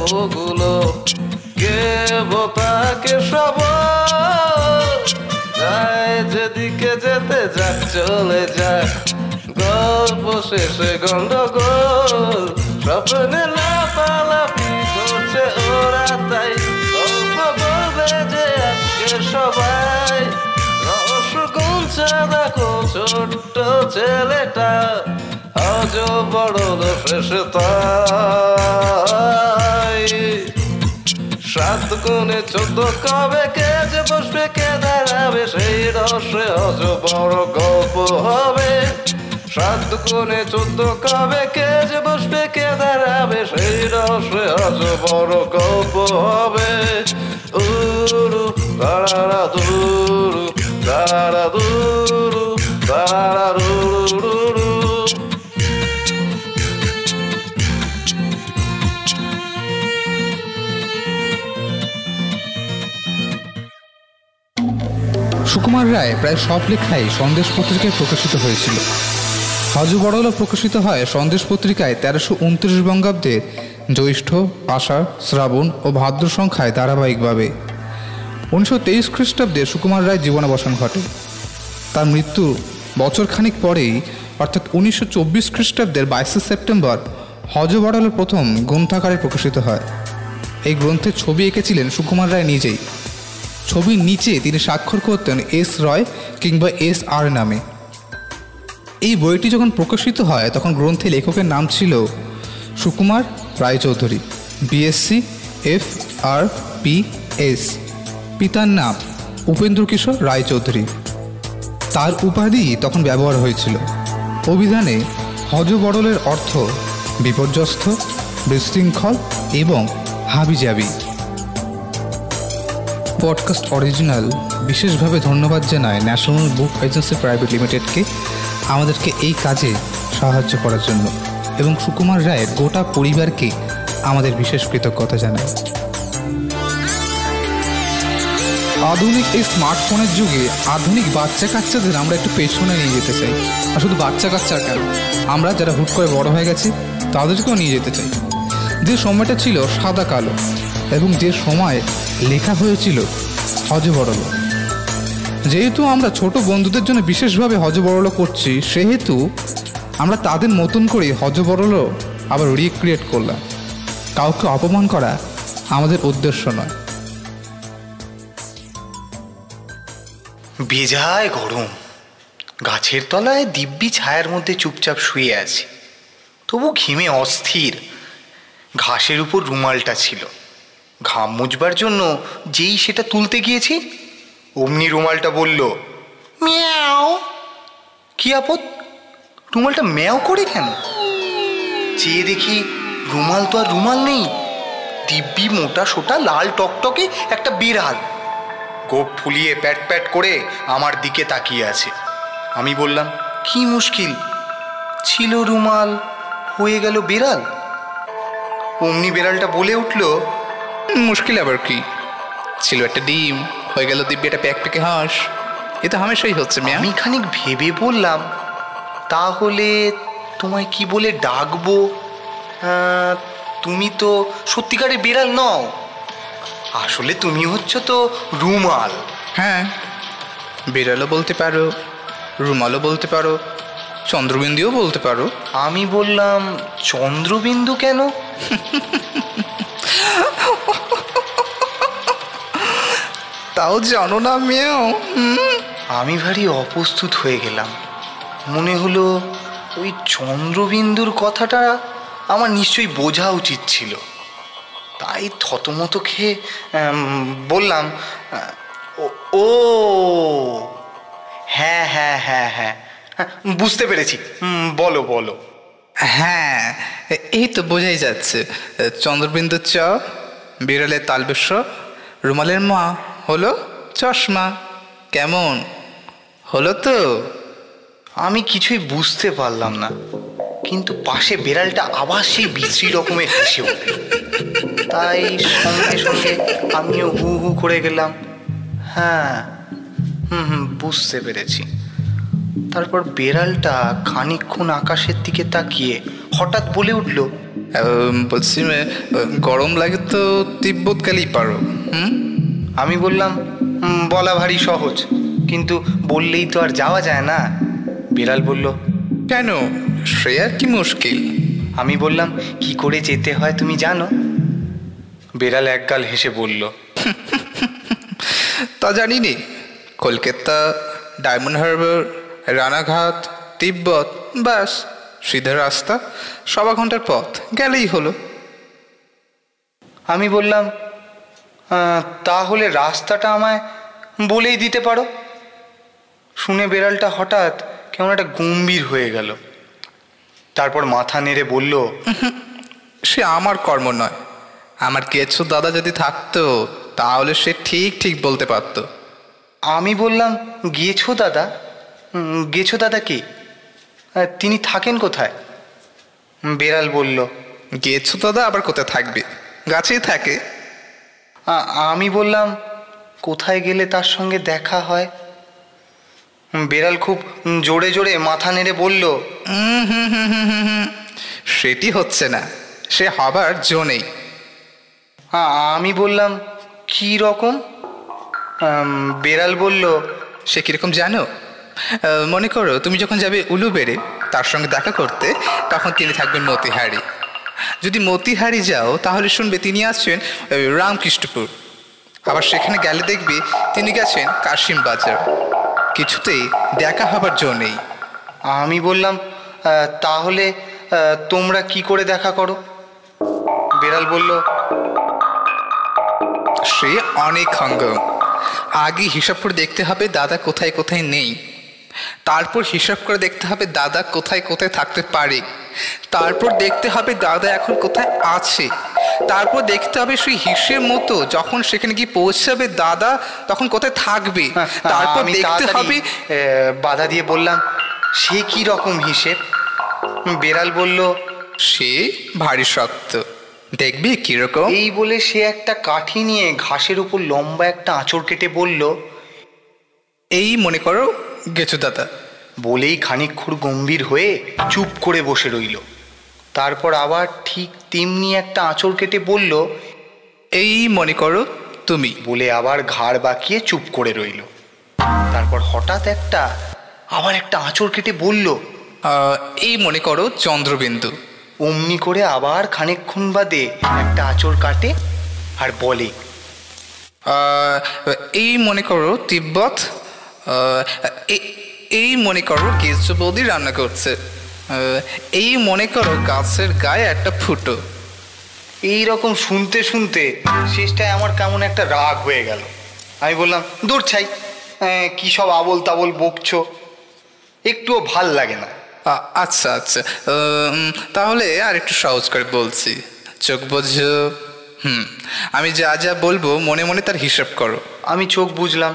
গল্পগুলো কে বোতাকে সবার যায় যেদিকে যেতে যাক, চলে যাক। গল্প শেষে গন্ডগোল। স্বপ্নে লাফালাফি করছে ওরা, তাই গল্প বলবে যে আজকে সবাই। রসগোঞ্চা দেখো ছোট্ট ছেলেটা। আজ বড় শেষে তাই সাত গুণে চোদ্দ কবে কে যে বসবে, কে দাঁড়াবে, সেই রসে অজ বড় গল্প হবে। সাত গুণে চোদ্দ কবে কে যে বসবে, কে দাঁড়াবে, সেই রসে অজ বড় গল্প হবে। উরু তারা দুরু তারা দুরু তারা রুরু সুকুমার রায় প্রায় সব লেখাই সন্দেশ পত্রিকায় প্রকাশিত হয়েছিল। হজ বড়লা প্রকাশিত হয় সন্দেশ পত্রিকায় তেরোশো উনত্রিশ বঙ্গাব্দের জ্যৈষ্ঠ, আষাঢ়, শ্রাবণ ও ভাদ্র সংখ্যায় ধারাবাহিকভাবে। উনিশশো তেইশ খ্রিস্টাব্দে সুকুমার রায় জীবনাবসান ঘটে। তার মৃত্যু বছরখানিক পরেই, অর্থাৎ উনিশশো চব্বিশ খ্রিস্টাব্দের বাইশে সেপ্টেম্বর, হজ বড়ালের প্রথম গ্রন্থাকারে প্রকাশিত হয়। এই গ্রন্থের ছবি এঁকেছিলেন সুকুমার রায় নিজেই। ছবির নিচে তিনি স্বাক্ষর করতেন এস রয় কিংবা এস আর নামে। এই বইটি যখন প্রকাশিত হয়, তখন গ্রন্থে লেখকের নাম ছিল Sukumar Raychaudhuri BSc F R P S পিতার নাম উপেন্দ্র কিশোর রায়চৌধুরী। তার উপাধি তখন ব্যবহার হয়েছিল। অভিধানে হজবড়লের অর্থ বিপর্যস্ত, বিশৃঙ্খল এবং হাবিজাবি। পডকাস্ট অরিজিনাল বিশেষভাবে ধন্যবাদ জানায় ন্যাশনাল বুক এজেন্সি প্রাইভেট লিমিটেডকে আমাদেরকে এই কাজে সাহায্য করার জন্য এবং সুকুমার রায়ের গোটা পরিবারকে আমাদের বিশেষ কৃতজ্ঞতা জানাই আধুনিক এই স্মার্টফোনের যুগে আধুনিক বাচ্চা কাচ্চাদের আমরা একটু পেছনে নিয়ে যেতে চাই। আর শুধু বাচ্চা কাচ্চা কেন? আমরা যারা হুট করে বড় হয়ে গেছি, তাদেরকেও নিয়ে যেতে চাই। যে সময়টা ছিল সাদা কালো এবং যে সময় লেখা হয়েছিল হজবরল যেহেতু আমরা ছোট বন্ধুদের জন্য বিশেষভাবে হজবরল করছি, সেহেতু আমরা তাদের মতন করে হজবরল আবার রিক্রিয়েট করলাম। কাউকে অপমান করা আমাদের উদ্দেশ্য নয়। বেজায় গরম। গাছের তলায় দিব্যি ছায়ার মধ্যে চুপচাপ শুয়ে আছি। তবু ঘিমে অস্থির। ঘাসের উপর রুমালটা ছিল। ঘাম মুছবার জন্য যেই সেটা তুলতে গিয়েছি? অমনি রুমালটা বলল, মিয়াও। কি আপদ? রুমালটা ম্যাও করে কেন? চেয়ে দেখি রুমাল তো আর রুমাল নেই। দিব্যি মোটা সোটা লাল টকটকে একটা বিড়াল। গোপ ফুলিয়ে প্যাট প্যাট করে আমার দিকে তাকিয়ে আছে। আমি বললাম, কি মুশকিল? ছিল রুমাল, হয়ে গেল বিড়াল? অমনি বিড়ালটা বলে উঠল মুশকিল আবার কি? ছিল একটা ডিম হয়ে গেল দিব্যি একটা প্যাক প্যাকে হাঁস। এ তো হামেশাই হচ্ছে ম্যাম আমি খানিক ভেবে বললাম তাহলে তোমায় কি বলে ডাকবো? তুমি তো সত্যিকারে বিড়াল নও। আসলে তুমি হচ্ছ তো রুমাল। হ্যাঁ বিড়ালও বলতে পারো রুমালও বলতে পারো চন্দ্রবিন্দুও বলতে পারো। আমি বললাম চন্দ্রবিন্দু কেন? তাও জানো না মেয়েও আমি ভারী অপ্রস্তুত হয়ে গেলাম। মনে হলো ওই চন্দ্রবিন্দুর কথাটা আমার নিশ্চয়ই বোঝা উচিত ছিল। তাই থতমত খেয়ে বললাম ও- হ্যাঁ হ্যাঁ হ্যাঁ হ্যাঁ হ্যাঁ, বুঝতে পেরেছি। বলো বলো। হ্যাঁ এই তো বোঝাই যাচ্ছে। চন্দ্রবিন্দু চ বিড়ালের তালবেশ রুমালের মা হলো চশমা। কেমন? হলো তো? আমি কিছুই বুঝতে পারলাম না। কিন্তু পাশে বেড়ালটা আবার সেই বিশ্রী রকমের হেসে উঠল। তাই সঙ্গে সঙ্গে আমিও হু হু করে গেলাম। হ্যাঁ হুম হুম, বুঝতে পেরেছি। তারপর বেড়ালটা খানিকক্ষণ আকাশের দিকে তাকিয়ে হঠাৎ বলে উঠল বলছি গরম লাগে তো তিব্বতকালেই পারো হুম? আমি বললাম বলা ভারী সহজ কিন্তু বললেই তো আর যাওয়া যায় না। বিড়াল বলল কেন? সে আর কি মুশকিল। আমি বললাম কি করে যেতে হয় তুমি জানো? বেড়াল একগাল হেসে বলল তা জানি নি কলকাতা ডায়মন্ড হারবার রানাঘাট তিব্বত ব্যাস সিধা রাস্তা সবা ঘণ্টার পথ গেলেই হলো। আমি বললাম তাহলে রাস্তাটা আমায় বলেই দিতে পারো? শুনে বেড়ালটা হঠাৎ কেমন একটা গম্ভীর হয়ে গেল। তারপর মাথা নেড়ে বলল সে আমার কর্ম নয়। আমার কেছো দাদা যদি থাকতো তাহলে সে ঠিক ঠিক বলতে পারতো। আমি বললাম গিয়েছো দাদা? "উম, গেছো দাদা কি? তিনি থাকেন কোথায়? বেড়াল বলল। গেছো দাদা আবার কোথায় থাকবে? গাছেই থাকে। আমি বললাম কোথায় গেলে তার সঙ্গে দেখা হয়? বেড়াল খুব জোরে জোরে মাথা নেড়ে বলল উম হুম হুম হুম হুম হুম। সেটি হচ্ছে না। সে হবার জো নেই। আমি বললাম কি রকম? বেড়াল বলল সে কীরকম জানো? মনে করো তুমি যখন যাবে উলুবেড়ে তার সঙ্গে দেখা করতে তখন তিনি থাকবেন মতিহারি। যদি মতিহারি যাও তাহলে শুনবে তিনি আসছেন রামকৃষ্ণপুর। আবার সেখানে গেলে দেখবে তিনি গেছেন কাশিম বাজার। কিছুতেই দেখা হবার জো নেই। আমি বললাম তাহলে তোমরা কি করে দেখা করো? বেড়াল বলল সে অনেক হঙ্গম আগে হিসাব করে দেখতে হবে দাদা কোথায় কোথায় নেই। তারপর হিসাব করে দেখতে হবে দাদা কোথায় কোথায় থাকতে পারে। তারপর দেখতে হবে দাদা এখন কোথায় আছে। তারপর দেখতে হবে সেই হিসেব মতো যখন সেখানে গিয়ে পৌঁছাবে দাদা তখন কোথায় থাকবে। তারপর দেখতে হবে বাধা দিয়ে বললাম সে কি রকম হিসেব? বেড়াল বলল সে ভারী শক্ত। দেখবি কীরকম এই বলে সে একটা কাঠি নিয়ে ঘাসের উপর লম্বা একটা আঁচড় কেটে বলল এই মনে করো গেছো দাদা। বলেই খানিকক্ষণ গম্ভীর হয়ে চুপ করে বসে রইল। তারপর আবার ঠিক তেমনি একটা আঁচড় কেটে বলল এই মনে করো তুমি। বলে আবার ঘাড় বাঁকিয়ে চুপ করে রইল। তারপর হঠাৎ একটা আবার একটা আঁচড় কেটে বলল এই মনে করো চন্দ্রবিন্দু। অমনি করে আবার খানিকক্ষণ বাদে একটা আঁচড় কাটে আর বলে এই মনে করো তিব্বত। এই মনে করো কেঁচো বৌদি রান্না করছে। এই মনে করো গাছের গায়ে একটা ফুটো। এই রকম শুনতে শুনতে শেষটায় আমার কেমন একটা রাগ হয়ে গেল। আমি বললাম দূর ছাই কি সব আবল তাবল বকছো? একটুও ভালো লাগে না। আচ্ছা আচ্ছা। তাহলে আর একটু সহজ করে বলছি। চোখ বোঝো। হুম আমি যা যা বলব মনে মনে তার হিসাব করো। আমি চোখ বুঝলাম।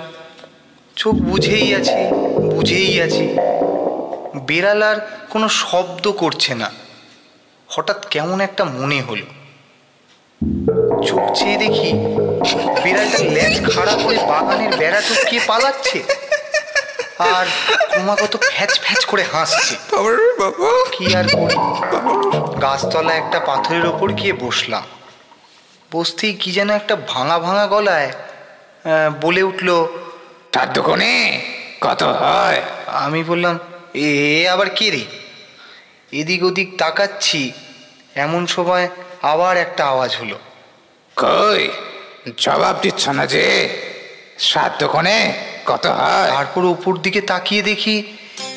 চোখ বুঝেই আছি বুঝেই আছি। বেড়াল আর কোনো শব্দ করছে না। হঠাৎ কেমন একটা মনে হলো। চোখ চেয়ে দেখি বিড়ালটা ল্যাজ খাড়া করে বাগানের বেড়া টপকিয়ে পালাচ্ছে আর ক্রমাগত ফ্যাচ ফ্যাচ করে হাসছে। কি আর করি? গাছতলা একটা পাথরের ওপর গিয়ে বসলাম। বসতেই কি যেন একটা ভাঙা ভাঙা গলায় বলে উঠল তার দোকানে কত হয়? আমি বললাম এ আবার কে রে? এদিক ওদিক তাকাচ্ছি এমন সময় আবার একটা আওয়াজ হলো। কই? জবাব দিচ্ছ না যে? সাত দোকানে কত হয়? তারপর উপর দিকে তাকিয়ে দেখি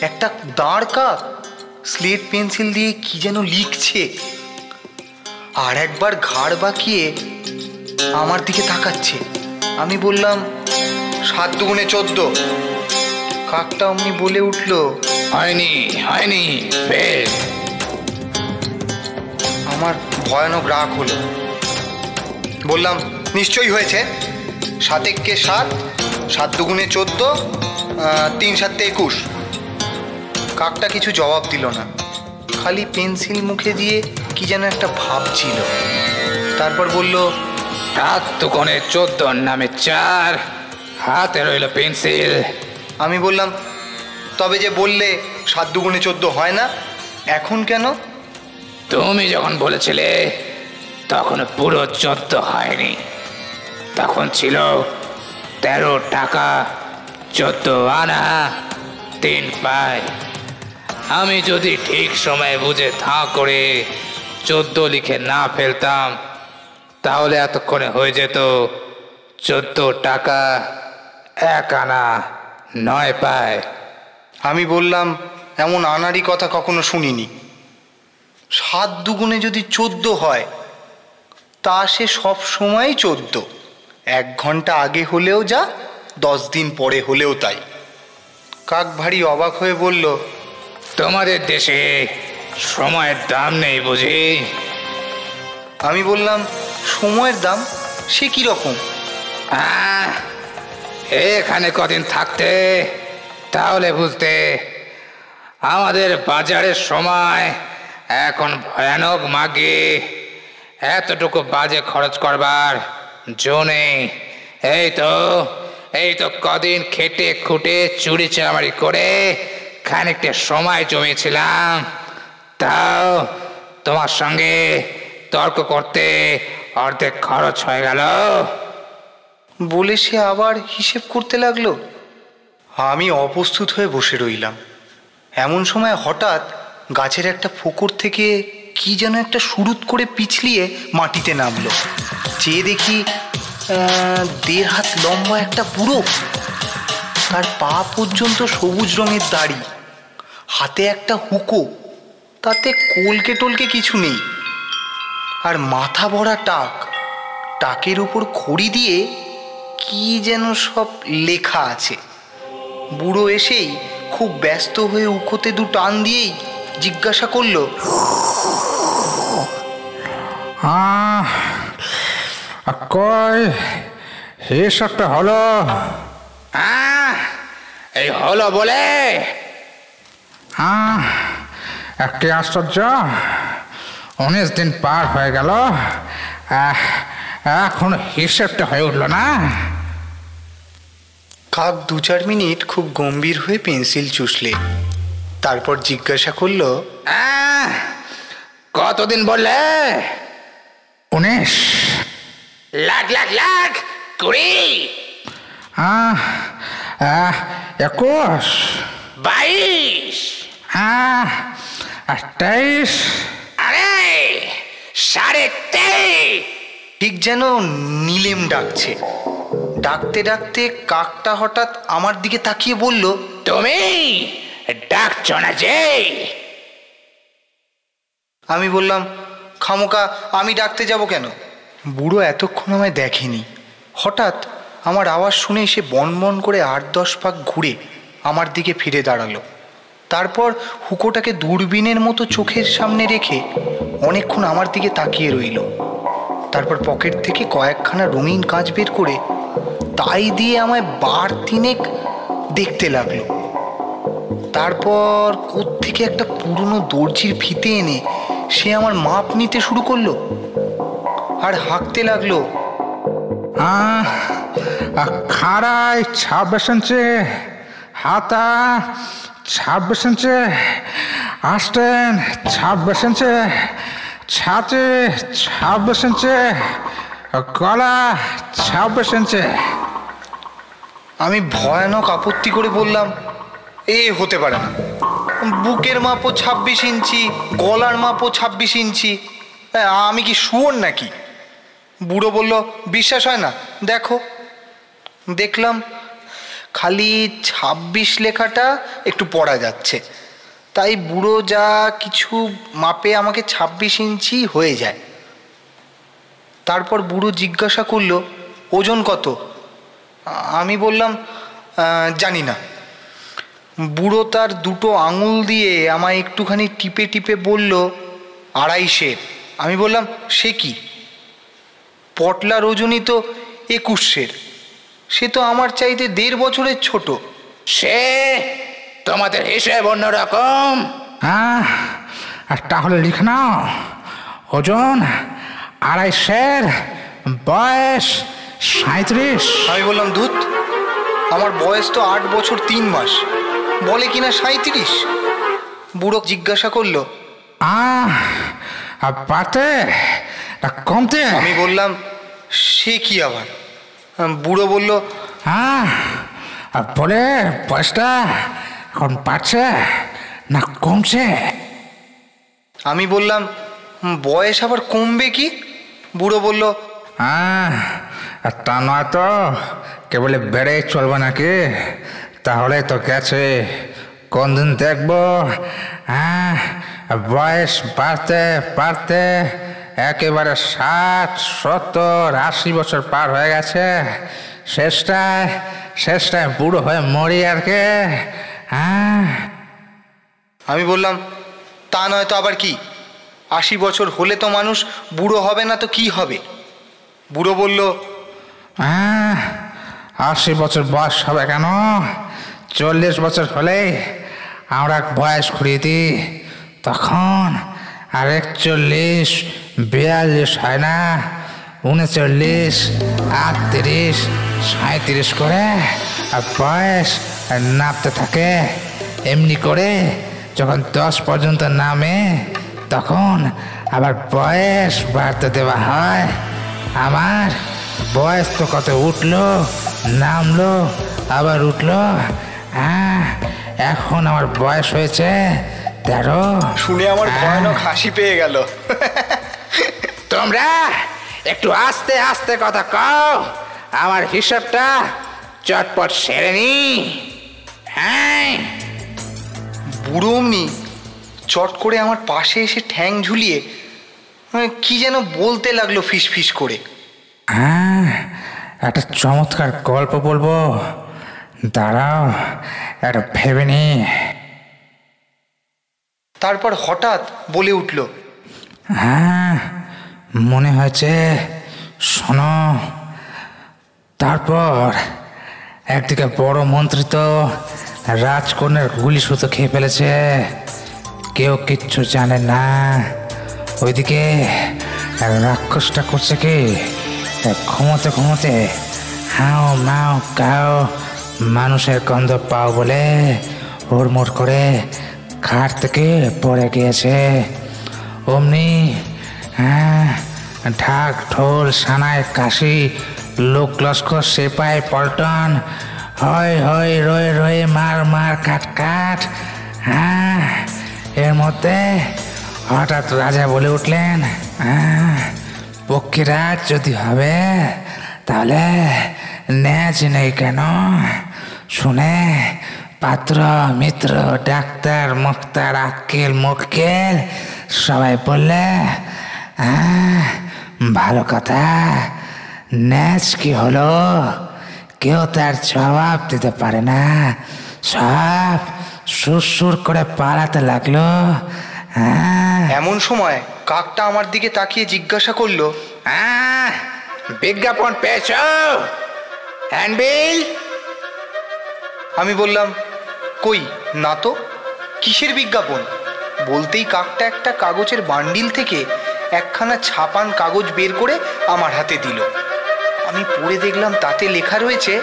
একটা দাঁড় কাক স্লেট পেন্সিল দিয়ে কি যেন লিখছে। আর একবার ঘাড় বাঁকিয়ে আমার দিকে তাকাচ্ছে। আমি বললাম সাত দুগুণে চোদ্দ। কাকটা অমনি বলে উঠল হয়নি হয়নি ফেল আমার ভয়ানক রাগ হলো। বললাম নিশ্চয়ই হয়েছে। সাতেককে সাত সাত দুগুণে চোদ্দ তিন সাতে একুশ। কাকটা কিছু জবাব দিল না। খালি পেন্সিল মুখে দিয়ে কি যেন একটা ভাবছিল তারপর বলল সাত দুকোণে চোদ্দ নামে চার। হাতে রইল পেন্সিল। আমি বললাম তবে যে বললে সাত দুগুণে চোদ্দ হয় না এখন কেন? তুমি যখন বলেছিলে তখন পুরো চোদ্দ হয়নি। তখন ছিল তেরো টাকা চোদ্দ আনা তিন পায়। আমি যদি ঠিক সময় বুঝে থা করে চোদ্দ লিখে না ফেলতাম তাহলে এতক্ষণে হয়ে যেত চোদ্দ টাকা। এক আনা নয় পায়। আমি বললাম এমন আনারই কথা কখনো শুনিনি। সাত দুগুণে যদি চোদ্দ হয় তা সে সব সময় চোদ্দ। এক ঘণ্টা আগে হলেও যা দশ দিন পরে হলেও তাই। কাক ভারী অবাক হয়ে বলল তোমাদের দেশে সময়ের দাম নেই বুঝি? আমি বললাম সময়ের দাম সে কি রকম আহ, এখানে কদিন থাকতে, তাহলে বুঝতে আমাদের বাজারের সময় এখন ভয়ানক মাগে। এতটুকু বাজে খরচ করবার জো নেই। এই তো এই তো কদিন খেটে খুটে চুরি চামারি করে খানিকটা সময় জমিয়েছিলাম। তাও তোমার সঙ্গে তর্ক করতে অর্ধেক খরচ হয়ে গেল। বলে সে আবার হিসেব করতে লাগল। আমি অপ্রস্তুত হয়ে বসে রইলাম। এমন সময় হঠাৎ গাছের একটা ফোকর থেকে কি যেন একটা সুরুত করে পিছলিয়ে মাটিতে নামলো। চেয়ে দেখি দেড় হাত লম্বা একটা বুড়ো। তার পা পর্যন্ত সবুজ রঙের দাড়ি। হাতে একটা হুকো। তাতে কলকে টলকে কিছু নেই। আর মাথা ভরা টাক। টাকের উপর খড়ি দিয়ে কি যেন সব লেখা আছে। বুড়ো এসেই খুব ব্যস্ত হয়ে উকোতে দু টান দিয়েই জিজ্ঞাসা করল হিসাবটা হলো? এই হলো বলে? একটি আশ্চর্য উনিশ দিন পার হয়ে গেল আহ, এখন হিসেবটা হয়ে উঠল না? কাক দু চার মিনিট খুব গম্ভীর হয়ে পেন্সিল চুষলে। তারপর জিজ্ঞাসা করল আহ, কতদিন বললে? উনিশ। লাখ লাখ লাখ কুড়ি। আহ, আহ, একুশ। বাইশ। আহ, আর আরে সাড়ে তেইশ। ঠিক যেন নীলেম ডাকছে। ডাকতে ডাকতে কাকটা হঠাৎ আমার দিকে তাকিয়ে বলল তুমি ডাকছ না যে? আমি বললাম খামোকা আমি ডাকতে যাব কেন? বুড়ো এতক্ষণ আমায় দেখেনি। হঠাৎ আমার আওয়াজ শুনে সে বন বন করে আট দশ পাক ঘুরে আমার দিকে ফিরে দাঁড়াল। তারপর হুকোটাকে দূরবীনের মতো চোখের সামনে রেখে অনেকক্ষণ আমার দিকে তাকিয়ে রইল। তারপর পকেট থেকে কয়েকখানা রঙিন কাঁচ বের করে তাই দিয়ে আমায় বার তিনেক দেখতে লাগল। তারপর কোত্থেকে একটা পুরনো দর্জির ফিতে এনে সে আমার মাপ নিতে শুরু করল আর হাঁকতে লাগল খাড়াই ছাব্বিশ ইঞ্চি হাতা ছাব্বিশ ইঞ্চি আস্টেন ছাব্বিশ ইঞ্চি ছাতি ছাব্বিশ ইঞ্চি গলা ছাব্বিশ ইঞ্চি। আমি ভয়ানক আপত্তি করে বললাম, এ হতে পারে না। বুকের মাপও ছাব্বিশ ইঞ্চি, গলার মাপও ছাব্বিশ ইঞ্চি। আমি কি শুয়োর নাকি? বুড়ো বলল, বিশ্বাস হয় না, দেখো। দেখলাম, খালি ছাব্বিশ লেখাটা একটু পড়া যাচ্ছে। তাই বুড়ো যা কিছু মাপে আমাকে ছাব্বিশ ইঞ্চি হয়ে যায়। তারপর বুড়ো জিজ্ঞাসা করল, ওজন কত? আমি বললাম জানি না। বুড়ো তার দুটো আঙুল দিয়ে আমায় একটুখানি টিপে টিপে বলল আড়াইশের আমি বললাম, সে কি? পটলার ওজনই তো একুশের। সে তো আমার চাইতে দেড় বছরের ছোট। সে তোমাদের হিসেব অন্যরকম। হ্যাঁ আর তাহলে লিখে নাও। ওজন আড়াইশের বয়স সাঁত্রিশ আমি বললাম দুধ আমার বয়স তো আট বছর তিন মাস। বলে কিনা সাঁত্রিশ বুড়ো জিজ্ঞাসা করল আহ আর পাতে না কমতে? আমি বললাম সে কি আবার? বুড়ো বলল হ্যাঁ আর বলে বয়সটা এখন বাড়ছে না কমছে? আমি বললাম বয়স আবার কমবে কি? বুড়ো বলল হ্যাঁ আর তা নয় তো কেবল বেড়েই চলবে নাকি? তাহলে তো গেছে কোন দিন দেখব? হ্যাঁ বয়স বাড়তে বাড়তে একেবারে ষাট সত্তর আশি বছর পার হয়ে গেছে। শেষটায় শেষটায় বুড়ো হয়ে মরি আর কে। হ্যাঁ। আমি বললাম তা নয় তো আবার কি? আশি বছর হলে তো মানুষ বুড়ো হবে না তো কি হবে? বুড়ো বলল হ্যাঁ আশি বছর বয়স হবে কেন? চল্লিশ বছর হলে আমরা বয়স ঘুরিয়ে দিই। তখন আর একচল্লিশ বিয়াল্লিশ হয় না উনচল্লিশ আটত্রিশ সাঁত্রিশ করে আর বয়স নামতে থাকে। এমনি করে যখন দশ পর্যন্ত নামে তখন আবার বয়স বাড়তে দেওয়া হয়। আমার বয়স তো কত উঠল নামলো আবার উঠল। হ্যাঁ এখন আমার বয়স হয়েছে তেরো। শুনে আমার ভয়ানক হাসি পেয়ে গেল। তোমরা একটু আস্তে আস্তে কথা কও। আমার হিসাবটা চটপট সেরে নি। হ্যাঁ। বুড়ো অমনি চট করে আমার পাশে এসে ঠ্যাং ঝুলিয়ে কি যেন বলতে লাগল ফিস ফিস করে। হ্যাঁ একটা চমৎকার গল্প বলব। দাঁড়াও একটা ভেবে নি। তারপর হঠাৎ বলে উঠল হ্যাঁ মনে হয়েছে শোনো তারপর একদিকে বড় মন্ত্রী তো রাজকন্যার গুলি সুতো খেয়ে ফেলেছে। কেউ কিচ্ছু জানে না। ওইদিকে রাক্ষসটা করছে কি? ঘুমোতে ঘুমোতে হাও মাও কাও মানুষের গন্ধ পাও বলে হুড়মুড় করে খাট থেকে পড়ে গিয়েছে। অমনি হ্যাঁ ঢাক ঢোল, সানায় কাশি, লোক লস্কর, সেপাই, পল্টন হয় হয় রয়ে রয়ে মার মার কাট কাট হ্যাঁ? এর মধ্যে হঠাৎ রাজা বলে উঠলেন হ্যাঁ পক্ষীরাজ যদি হবে তাহলে ন্যাচ নেই কেন? শুনে পাত্র মিত্র ডাক্তার মুক্তার আক্কেল মুক্কেল সবাই বললে "আহ, ভালো কথা ন্যাচ কি হলো? কেউ তার জবাব দিতে পারে না। সব সুর করে পালাতে লাগল। হ্যাঁ। এমন সময় কাকটা আমার দিকে তাকিয়ে জিজ্ঞাসা করল আহ, বিজ্ঞাপন পেয়েছ? হ্যান্ডবিল? আমি বললাম কই না তো কিসের বিজ্ঞাপন? বলতেই কাকটা একটা কাগজের বান্ডিল থেকে একখানা ছাপান কাগজ বের করে আমার হাতে দিল। আমি পড়ে দেখলাম তাতে লেখা রয়েছে,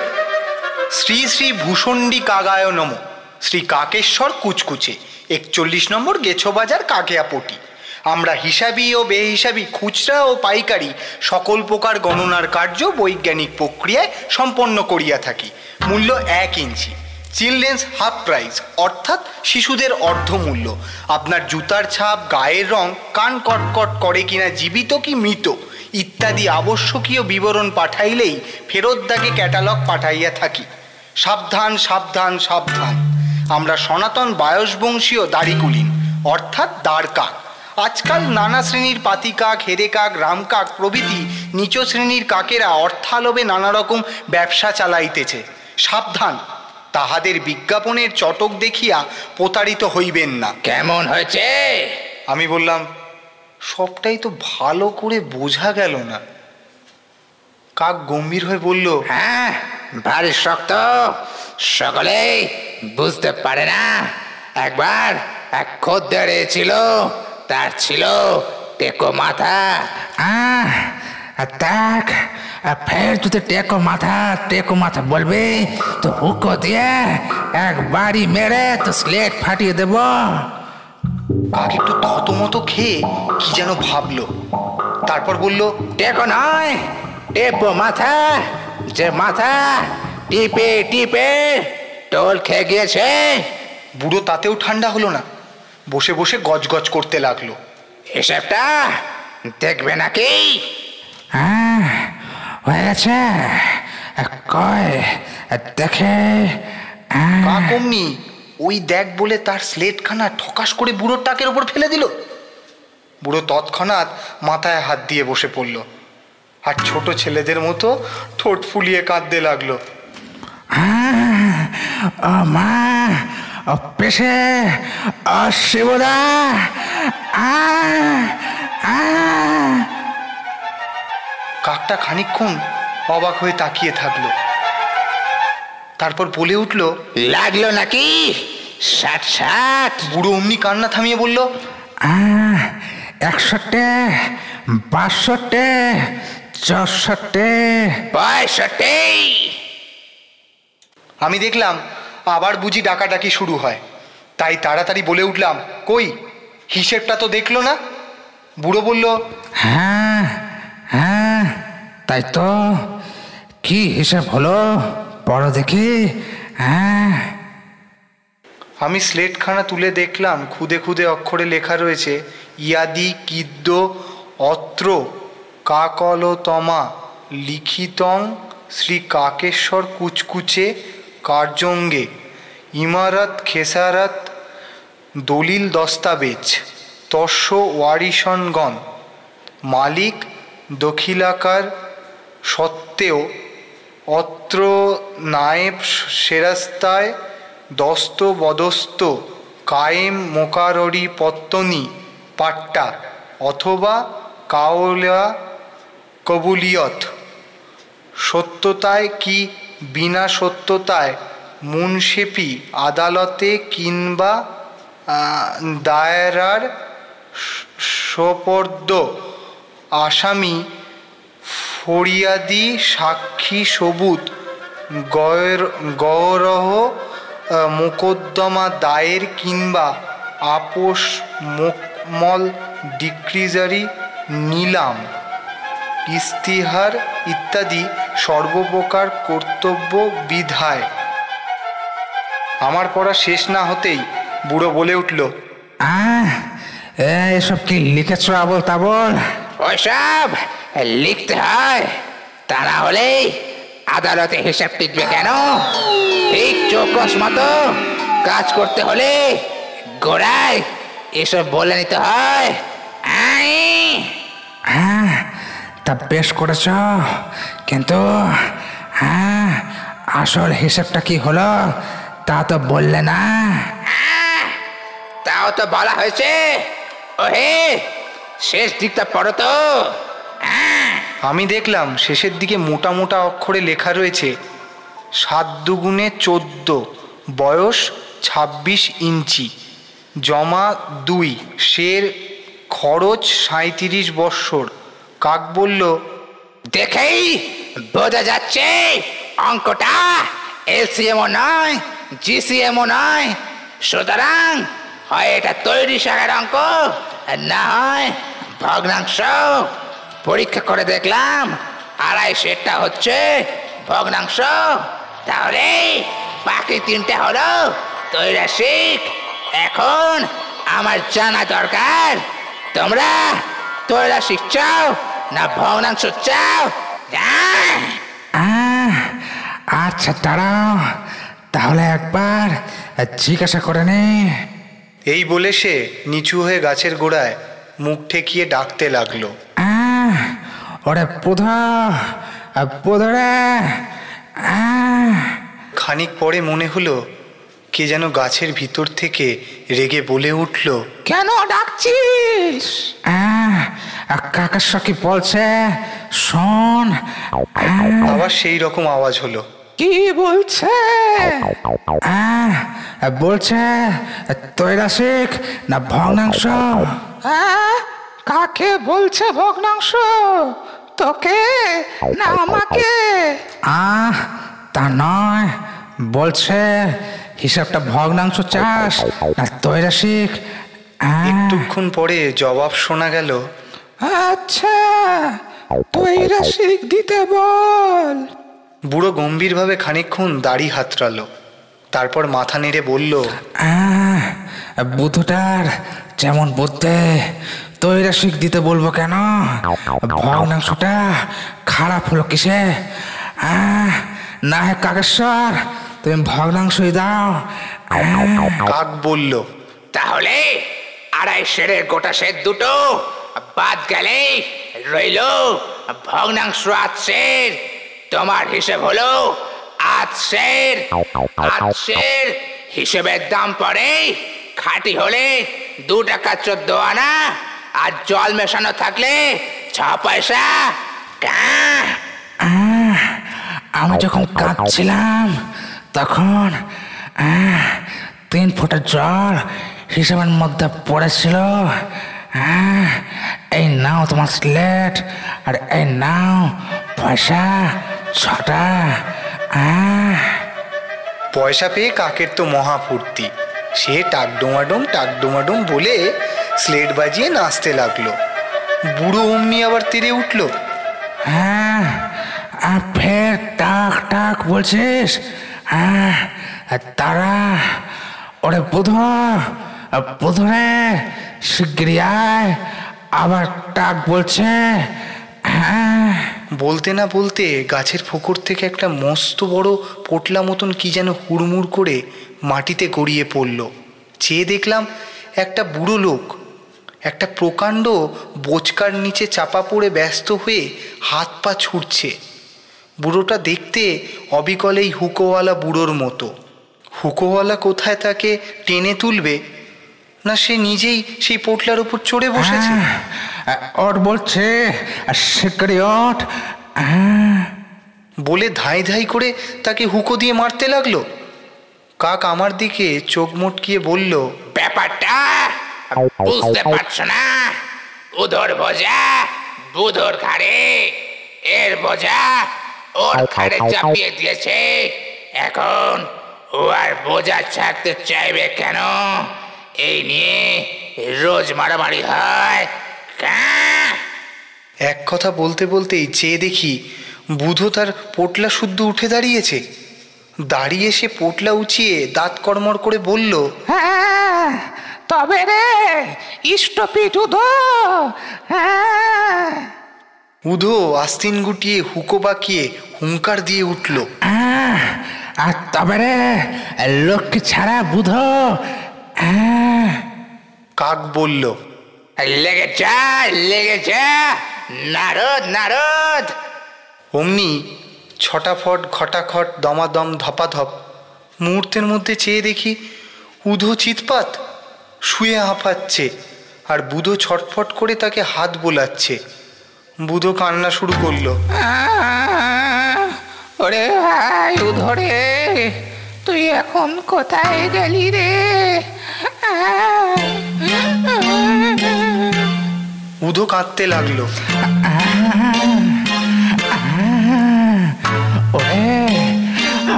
শ্রী শ্রী ভূষণ্ডী কাগায় নম, শ্রী কাকেশ্বর কুচকুচে, একচল্লিশ নম্বর গেছো বাজার কাকেয়াপটি। আমরা হিসাবি ও বেহিসাবি, খুচরা ও পাইকারি, সকল প্রকার গণনার কার্য বৈজ্ঞানিক প্রক্রিয়ায় সম্পন্ন করিয়া থাকি। মূল্য এক ইঞ্চি। চিলড্রেন্স হাফ প্রাইস, অর্থাৎ শিশুদের অর্ধমূল্য। আপনার জুতার ছাপ, গায়ের রং, কান কটকট করে কিনা জীবিত কি মৃত? ইত্যাদি আবশ্যকীয় বিবরণ পাঠাইলেই ফেরত দাগে ক্যাটালগ পাঠাইয়া থাকি। সাবধান সাবধান সাবধান। আমরা সনাতন বায়সবংশীয় দাড়িকুলিন অর্থাৎ দাঁড় কাক আজকাল নানা শ্রেণির পাতি কাক হেরে কাক রাম কাক প্রভৃতি নিচ শ্রেণির কাকেরা অর্থালোভে নানা রকম ব্যবসা চালাইতেছে। সাবধান তাহাদের বিজ্ঞাপনের চটক দেখিয়া প্রতারিত হইবেন না। কেমন হয়েছে? আমি বললাম সবটাই তো ভালো করে বোঝা গেল না। কাক গম্ভীর হয়ে বলল হ্যাঁ ভারী শক্ত সকলেই বুঝতে পারে না। একবার এক খদ্দের ছিল তার ছিল টেকো মাথা। আহ দেখ ফের যদি টেকো মাথা টেকো মাথা বলবে তো হুকো দিয়ে এক বাড়ি মেরে তো স্লেট ফাটিয়ে দেবো। কাক একটু থতমত খেয়ে কি যেন ভাবলো। তারপর বলল টেকো নয় টেপো মাথা যে মাথা টিপে টিপে টোল খেয়ে গিয়েছে। বুড়ো তাতেও ঠান্ডা হলো না বসে বসে গজগজ করতে লাগল। হিসেবটা দেখবে নাকি? হ্যাঁ হয়ে গেছে কয় দেখে হ্যাঁ। ওই দেখ বলে তার স্লেটখানা ঠকাস করে বুড়োর টাকের ওপর ফেলে দিল। বুড়ো তৎক্ষণাৎ মাথায় হাত দিয়ে বসে পড়ল। আর ছোট ছেলেদের মতো ঠোঁট ফুলিয়ে কাঁদতে লাগল। মা পেশে শিবদা। কাকটা খানিকক্ষণ অবাক হয়ে তাকিয়ে থাকল। তারপর বলে উঠল লাগল নাকি? ষাট ষাট বুড়ো অমনি কান্না থামিয়ে বলল একষট্টি বাষট্টি চৌষট্টি পঁয়ষট্টি। আমি দেখলাম আবার বুঝি ডাকাডাকি শুরু হয়। তাই তাড়াতাড়ি বলে উঠলাম কই হিসেবটা তো দেখল না? বুড়ো বলল হ্যাঁ হ্যাঁ তাই তো। কি হিসাব হলো? বড় দেখি। হ্যাঁ। আমি স্লেটখানা তুলে দেখলাম, খুদে খুদে অক্ষরে লেখা রয়েছে, ইয়াদি কিদ্দ অত্র কাকলতমা লিখিতং শ্রী কাকেশ্বর কুচকুচে কার্যঙ্গে, ইমারত খেসারত দলিল দস্তাবেজ, তস্য ওয়ারিশনগণ, মালিক দখিলাকার সত্ত্বেও অত্র নায়েব সেরাস্তায় দস্ত বদস্ত কায়েম মোকাররি পত্তনি পাট্টা অথবা কাওলা কবুলিয়ত। সত্যতায় কি বিনা সত্যতায় মুনশেপি আদালতে কিংবা দায়রার সোপর্দ আসামি ফরিয়াদি সাক্ষী সবুত গয়ের গৌরহ মোকদ্দমা দায়ের কিংবা আপোষ মোকমল ডিক্রিজারি নিলাম ইস্তিহার ইত্যাদি সর্বপ্রকার কর্তব্য বিধায়। আমার পড়া শেষ না হতেই বুড়ো বলে উঠল এসব কি লিখেছ আবল তাবল ওইসব লিখতে হয় তা না হলে আদালতে হিসাব টিকবে কেন? ঠিক চৌকস মতো কাজ করতে হলে গোড়ায় এসব বলে নিতে হয়। হ্যাঁ তা বেশ করেছ কিন্তু হ্যাঁ আসল হিসেবটা কি হলো তা তো বললে না। তাও তো বলা হয়েছে। ওহে শেষ দিকটা পড়ো তো। আমি দেখলাম শেষের দিকে মোটা মোটা অক্ষরে লেখা রয়েছে, সাত দুগুণে চোদ্দ, বয়স ছাব্বিশ ইঞ্চি, জমা দুই, শের খরচ সাঁত্রিশ বৎসর। কাক বলল, দেখেই বোঝা যাচ্ছে, অঙ্কটা এলসিএমও নয়, জিসিএমও নয়। সুতরাং হয় এটা তৈরি শাখার অঙ্ক, না হয় ভগ্নাংশ। পরীক্ষা করে দেখলাম আড়াই সেটটা হচ্ছে ভগ্নাংশ। তাহলে বাকি তিনটা হলো তৈরাসিক এখন আমার জানা দরকার তোমরা তৈরাসিক চাও না ভগ্নাংশ চাও? আচ্ছা দাঁড়াও। তাহলে একবার জিজ্ঞাসা করে নে এই বলে সে নিচু হয়ে গাছের গোড়ায় মুখ ঠেকিয়ে ডাকতে লাগল। আহ, ওরে পোধা পোধরে খানিক পরে মনে হলো কে যেন গাছের ভিতর থেকে রেগে বলে উঠল কেন ডাকছিস? আহ, কাকাশা কি বলছে শোন আবার সেই রকম আওয়াজ হলো। কি বলছে? বলছে তৈরাসিক না ভগ্নাংশ? আহ, কাকে বলছে ভগ্নাংশ? তোকে না আমাকে। আহ তা নয়। বলছে হিসাবটা ভগ্নাংশ চাস না তৈরাসিক আহ, একটুক্ষণ পরে জবাব শোনা গেল আচ্ছা তৈরাসিক দিতে বল। বুড়ো গম্ভীরভাবে খানিকক্ষণ দাড়ি হাতড়ালো তারপর মাথা নেড়ে বলল আহ, বুধটার যেমন বুদ্ধে তৈরাসিক দিতে বলব কেন? ভগ্নাংশটা খারাপ হলো কিসে? না হে কাকেশ্বর, তুমি ভগ্নাংশই দাও। কাক বলল, তাহলে আড়াই সেরের গোটা সের দুটো বাদ গেলে রইল ভগ্নাংশ আট সের। তোমার হিসেব হলো আট সের। হিসেবের দাম পড়ে খাঁটি হলে দু টাকা চোদ্দ আনা আর জল মেশানো থাকলে ছ পয়সা। আমি যখন কাঁদছিলাম তখন তিন ফোঁটা জল হিসাবের মধ্যে পড়েছিল। এই নাও তোমার স্লেট আর এই নাও পয়সা ছটা। আহ। পয়সা পেয়ে কাকের তো মহা ফুর্তি। সে টাকডোমাডোম টাকডোমাডোম বলে স্লেট বাজিয়ে নাচতে লাগল। বুড়ো অমনি আবার তেরে উঠল। হ্যাঁ ফের টাক টাক বলছিস? হ্যাঁ তারা ওরে বুধ বুধরে শিগগিরি আয় আবার টাক বলছে হ্যাঁ। বলতে না বলতে গাছের ফোকর থেকে একটা মস্ত বড় পোটলা মতন কি যেন হুড়মুড় করে মাটিতে গড়িয়ে পড়ল। চেয়ে দেখলাম একটা বুড়ো লোক একটা প্রকাণ্ড বোচকার নিচে চাপা পড়ে ব্যস্ত হয়ে হাত পা ছুটছে। বুড়োটা দেখতে অবিকলেই হুকোওয়ালা বুড়োর মতো। হুকোওয়ালা কোথায় তাকে টেনে তুলবে? না সে নিজেই সেই পোটলার উপর চড়ে বসেছে? হ্যাঁ, ওট বলছে হ্যাঁ। বলে ধাই ধাই করে তাকে হুকো দিয়ে মারতে লাগল। কাক আমার দিকে চোখ মুটকিয়ে বলল ব্যাপারটা বুঝতে পারছ না? উধর বোঝা বুধর ঘাড়ে এর বোঝা ওর ঘাড়ে চাপিয়ে দিয়েছে। এখন ও আর বোঝা ছাড়তে চাইবে কেন? এই নিয়ে রোজ মারামারি হয়? এক কথা বলতে বলতেই চেয়ে দেখি বুধ তার পোটলা শুদ্ধ উঠে দাঁড়িয়েছে। দাঁড়িয়ে সে পোটলা উঁচিয়ে দাঁত কড়মড় করে বলল হ্যাঁ তবে রে ইষ্টপিঠ উদো হ্যাঁ। উধো আস্তিন গুটিয়ে হুকো বাঁকিয়ে হুঙ্কার দিয়ে উঠল। আহ, আর তবে রে লক্ষ্মী ছাড়া বুধ আহ, কাক বলল লেগে যা লেগে যা নারদ নারদ। অমনি ছটাফট ঘটাখট দমাদম ধপাধপ। মুহূর্তের মধ্যে চেয়ে দেখি উধো চিৎপাত শুয়ে হাঁপাচ্ছে আর বুধো ছটফট করে তাকে হাত বোলাচ্ছে। বুধো কান্না শুরু করল। ওরে ভাই উধরে তুই এখন কোথায় গেলি রে? উধো কাঁদতে লাগল।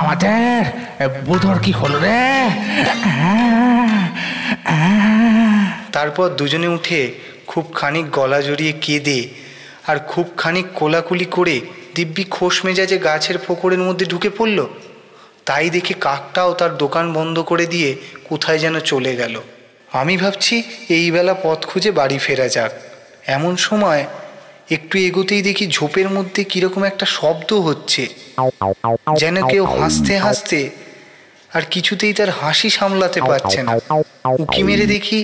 আমাদের বুধর কি হলো রে? তারপর দুজনে উঠে খুব খানিক গলা জড়িয়ে কেঁদে আর খুব খানিক কোলাকুলি করে দিব্যি খোস মেজাজে গাছের ফোকরের মধ্যে ঢুকে পড়ল। তাই দেখে কাকটাও তার দোকান বন্ধ করে দিয়ে কোথায় যেন চলে গেল। আমি ভাবছি এই বেলা পথ খুঁজে বাড়ি ফেরা যাক। এমন সময় একটু এগোতেই দেখি ঝোপের মধ্যে কীরকম একটা শব্দ হচ্ছে। যেন কেউ হাসতে হাসতে আর কিছুতেই তার হাসি সামলাতে পারছে না। উকি মেরে দেখি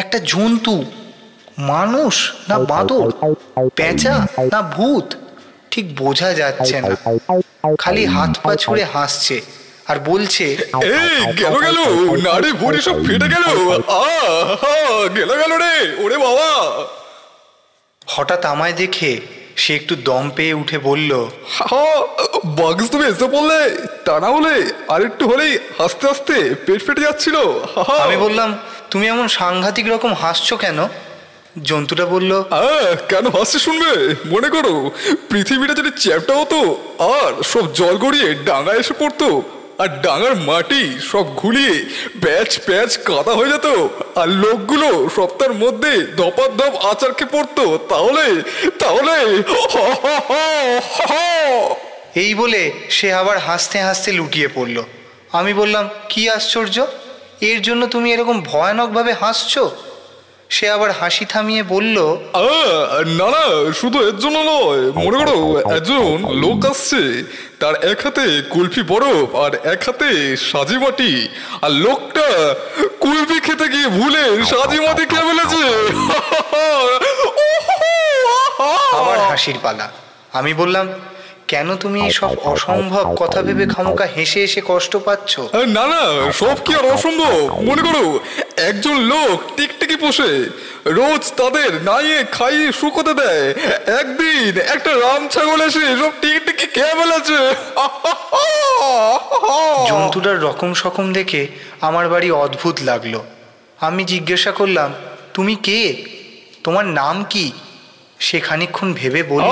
একটা জন্তু, মানুষ না বাঁদর পেঁচা না ভূত, ঠিক বোঝা যাচ্ছে না। খালি হাত পা ছুড়ে হাসছে আর বলছে গেল গেল নাড়ি ভুড়ি সব ফেটে গেল আ গেল গেল রে, ওরে বাবা। হঠাৎ আমায় দেখে সে একটু দম পেয়ে উঠে বলল বাগস তুমি এসে পড়লে? তা না হলে আরেকটু হলেই আস্তে আস্তে পেট ফেটে যাচ্ছিল। আমি বললাম তুমি এমন সাংঘাতিক রকম হাসছো কেন? জন্তুটা বলল আহ, কেন হাসছে শুনবে? মনে করো পৃথিবীটা যদি চ্যাপটা হতো আর সব জল গড়িয়ে ডাঙা এসে পড়তো আর ডাঙার মাটি সব ঘুলিয়ে প্যাচ প্যাচ কাদা হয়ে যেত। আর লোকগুলো সপ্তাহের মধ্যে ধপার ধপ আচারকে পড়তো। তাহলে তাহলে। এই বলে সে আবার হাসতে হাসতে লুটিয়ে পড়ল। আমি বললাম, কি আশ্চর্য! এর জন্য তুমি এরকম ভয়ানকভাবে হাসছো? সে আবার হাসি থামিয়ে বলল না না শুধু এর জন্য নয়। মনে করো একজন লোক আসছে তার এক হাতে কুলফি বরফ আর এক হাতে সাজি মাটি। আর লোকটা কুলফি খেতে গিয়ে ভুলে সাজি মাটি খেয়ে ফেলেছে। আবার হাসির পালা। আমি বললাম কেন তুমি এই সব অসম্ভব কথা ভেবে খামোকা হেসে হেসে কষ্ট পাচ্ছ? না না সব কি আর অসম্ভব? মনে করো একজন লোক টিকটিকি পোষে রোজ তাদের নাইয়ে খাইয়ে শুকোতে দেয়। একদিন একটা রাম ছাগল এসে সব টিকটিকি খেয়ে ফেলেছে। জন্তুটার রকম সকম দেখে আমার বাড়ি অদ্ভুত লাগল। আমি জিজ্ঞাসা করলাম তুমি কে? তোমার নাম কি? সে খানিকক্ষণ ভেবে বলল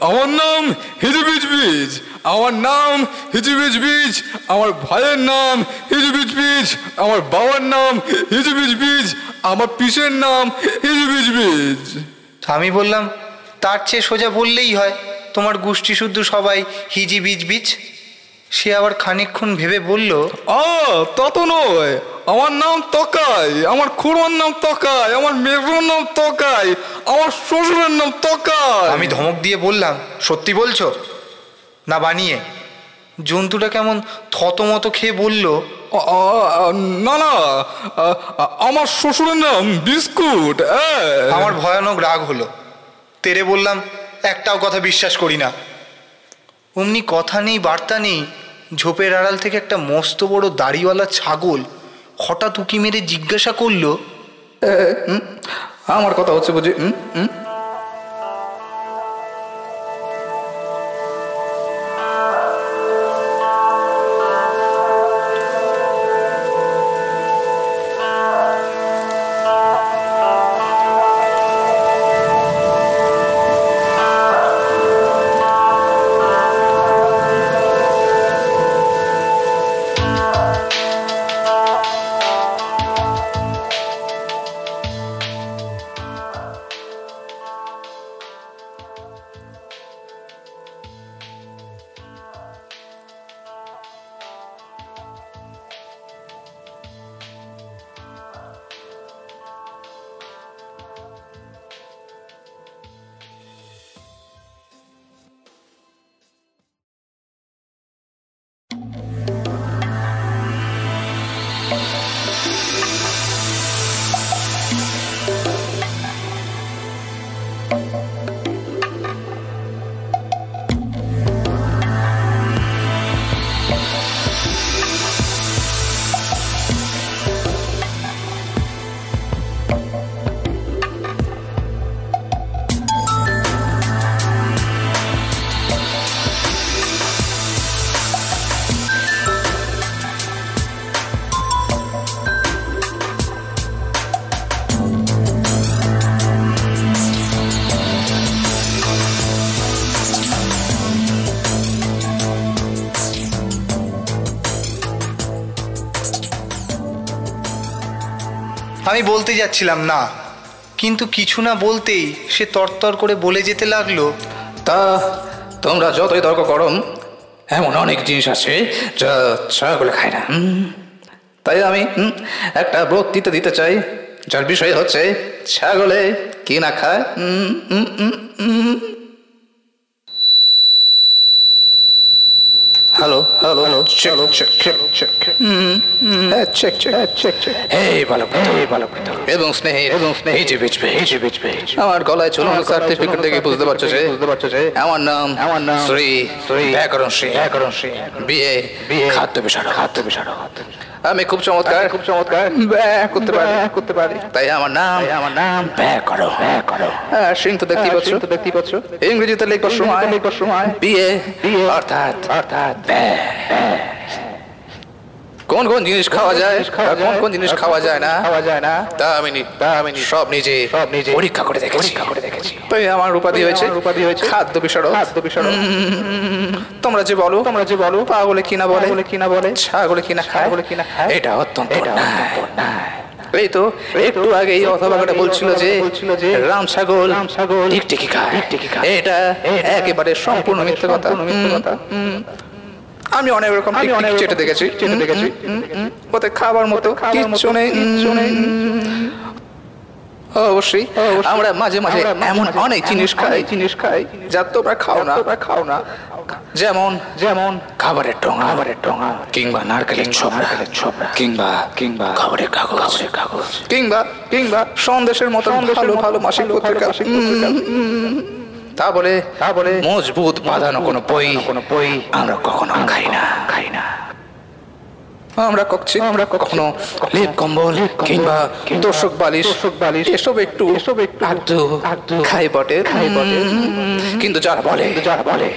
আমার নাম হিজিবিজ বীজ আমার নাম হিজিবিজ বীজ আমার ভাইয়ের নাম হিজিবিজ বীজ আমার বাবার নাম হিজিবিজ বীজ আমার পিসের নাম হিজিবিজ বীজ। আমি বললাম তার চেয়ে সোজা বললেই হয় তোমার গোষ্ঠী শুদ্ধ সবাই হিজি বিজ বিজ? সে আবার খানিকক্ষণ ভেবে বলল আ তা তো নয়। আমার নাম তকাই আমার খুড়োর নাম তকাই আমার মেজোর নাম তকাই আমার শ্বশুরের নাম তকাই। আমি ধমক দিয়ে বললাম সত্যি বলছো? না বানিয়ে। জন্তুটা কেমন থতমত খেয়ে বলল না না আমার শ্বশুরের নাম বিস্কুট আমার ভয়ানক রাগ হলো। তেরে বললাম একটাও কথা বিশ্বাস করি না। অমনি কথা নেই, বার্তা নেই। ঝোপের আড়াল থেকে একটা মস্ত বড় দাড়িওয়ালা ছাগল হঠাৎ উঁকি মেরে জিজ্ঞাসা করল আমার কথা হচ্ছে বুঝি, হুম? হুম? বলতে যাচ্ছিলাম, না। কিন্তু কিছু না বলতেই সে তরতর করে বলে যেতে লাগল, তা তোমরা যতই তর্ক করম এমন অনেক জিনিস আছে যা ছাগলে খায় না তাই আমি একটা বক্তৃতা দিতে চাই, যার বিষয় হচ্ছে ছাগলে কি না খায় হুম। Hello hello check check check check হ্যাঁ চেক চেক চেক চেক এই ভালো হে বালকৃত এবং স্নেহে এবং স্নেহে। যে বেচবে এই যে বেচবে আমার গলায় চলুন সার্টিফিকেট দেখে বুঝতে পারছ যে বুঝতে পারছ যে আমার নাম আমার নাম শ্রী শ্রী ব্যাকরণ শ্রী ব্যাকরণ শ্রী বিয়ে বিয়ে খাদ্য বিশারদ খাদ্য বিশারদ আমি খুব চমৎকার। খুব চমৎকার। ব্যা করতে পারি করতে পারি। তাই আমার নাম আমার নাম ব্যা করো। ব্যয় করো। হ্যাঁ সিং তো দেখতেই পাচ্ছ। দেখতেই পাচ্ছ। ইংরেজিতে লেখার সময়। লেখার সময়। বিয়ে বিয়ে অর্থাৎ অর্থাৎ কোন কোন জিনিস খাওয়া যায়? কোন কোন জিনিস খাওয়া যায় না? খাওয়া যায় না? তা আমি তা আমি সব নিজে সব নিজে পরীক্ষা করে দেখেছি। পরীক্ষা করে দেখেছি। তাই আমার উপাধি হয়েছে? উপাধি হয়েছে। খাদ্য বিশারদ। খাদ্য বিশারদ। তোমরা যে বলো তোমরা যে বলো পা পাগলে কিনা বলে? পাগলে কিনা বলে? ছাগলে কিনা খায়? ছাগলে কিনা খায়? এটা অত্যন্ত এটা। অত্যন্ত। এই তো একটু আগে এই অথবাটা বলছিল যে বলছিল যে রাম ছাগল রাম ছাগল টিকটিকি খায়। টিকটিকি খায়। এটা একেবারে সম্পূর্ণ মিথ্যে কথা। মিথ্যে কথা। আমি অনেক রকম আমি অনেক চেটে দেখেছি। চেটে দেখেছি। ওতে খাবার মতো কিচ্ছু নেই। অবশ্যই। আমরা মাঝে মাঝে এমন অনেক জিনিস খাই। জিনিস খাই। যা তোমরা খাও না। তোমরা খাও না। যেমন যেমন খাবারের টোঙা। খাবারের টোঙা। কিংবা নারকেলের ছোবড়া নারকেলের ছোবড়া, কিংবা কিংবা খাবারের কাগজ। খবরের কাগজ। কিংবা কিংবা সন্দেশের মতো ভালো ভালো মাসিক পত্রিকা। তা বলে তা বলে মজবুত বাঁধানো কোনো বই কোনো বই আমরা কখনো খাই না। খাই না। আমরা কখছি আমরা কখনো লেপ কম্বল কিংবা তোষক বালিশ তোষক বালিশ এসব একটু এসব একটু আধটু খাই বটে। খাই বটে। কিন্তু যারা বলে যারা বলে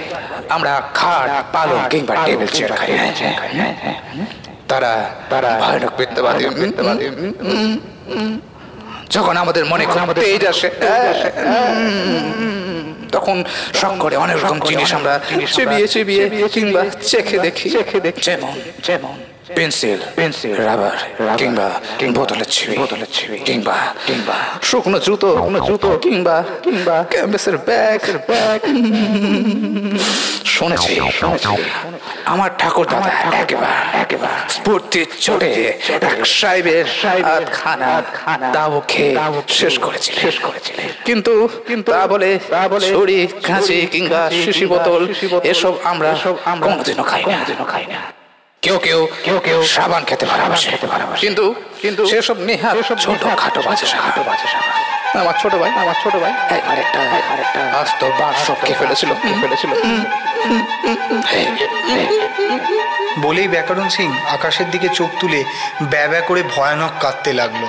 আমরা খাট পালং কিংবা টেবিল চেয়ার খাই। হ্যাঁ, হ্যাঁ, হ্যাঁ, হ্যাঁ। তারা তারা ভয়ানক। উম, উম, যখন আমাদের মনে আমাদের তেজ আসে তখন শখ করে অনেক রকম জিনিস আমরা চেবিয়ে চেবিয়ে কিংবা চিবিয়ে চেখে দেখি চেখে দেখি। যেমন যেমন পেন্সিল পেন্সিল, রাবার কিংবা বোতলের ছিবি বোতলের ছিবি, কিংবা কিংবা শুকনো জুতো শুকনো জুতো কিংবা কিংবা ক্যাম্পাসের ব্যাগ। ব্যাগ। শুনেছি আমার ঠাকুর দাদা একবার একবার স্ফূর্তির চড়ে এক সাহেবের সাহেব খানা খানা দাও খেয়ে দাও শেষ করেছিলেন। শেষ করেছিলেন। কিন্তু কিন্তু তা বলে তা বলে ছুরি কাঁচি কিংবা শিশি বোতল এসব আমরা সব আমরা কোনোদিনও খাই না। কোনোদিনও খাই না। কেউ কেউ কেউ কেউ সাবান খেতে ভালোবাসে। খেতে ভালোবাসে। কিন্তু কিন্তু সেসব নেহা নেহাত ছোট খাটো বাজে সাবান। বাজে আমার ছোট ভাই আমার ছোট ভাই। একটা আরেকটা আস্ত খেয়ে ফেলেছিল। ফেলেছিল। বলেই ব্যাকরণ সিং আকাশের দিকে চোখ তুলে ব্যা ব্যা করে ভয়ানক কাঁদতে লাগল।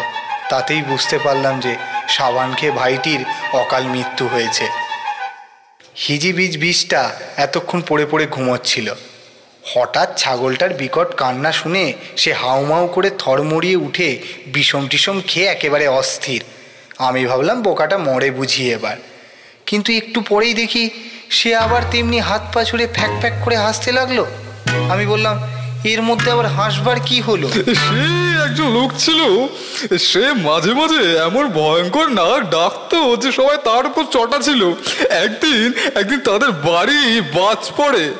তাতেই বুঝতে পারলাম যে সাবান খেয়ে ভাইটির অকাল মৃত্যু হয়েছে। হিজি বীজ বীজটা এতক্ষণ পড়ে পড়ে ঘুমোচ্ছিল। হঠাৎ ছাগলটার বিকট কান্না শুনে সে হাউমাউ করে থরমড়িয়ে উঠে বিষম টিসম খেয়ে একেবারে অস্থির। আমি ভাবলাম, বোকাটা মরে বুঝি এবার। কিন্তু একটু পরেই দেখি সে আবার তেমনি হাত পা ছুড়ে ফ্যাক ফ্যাক করে হাসতে লাগল। আমি বললাম, এর মধ্যে আবার হাসবার কি হলো? সে একজন লোক ছিল। সে মাঝে মাঝে এমন ভয়ঙ্কর নাক ডাকতো যে সবাই তার উপর চটা ছিল। একদিন একদিন তাদের বাড়ি বাজ পড়ে।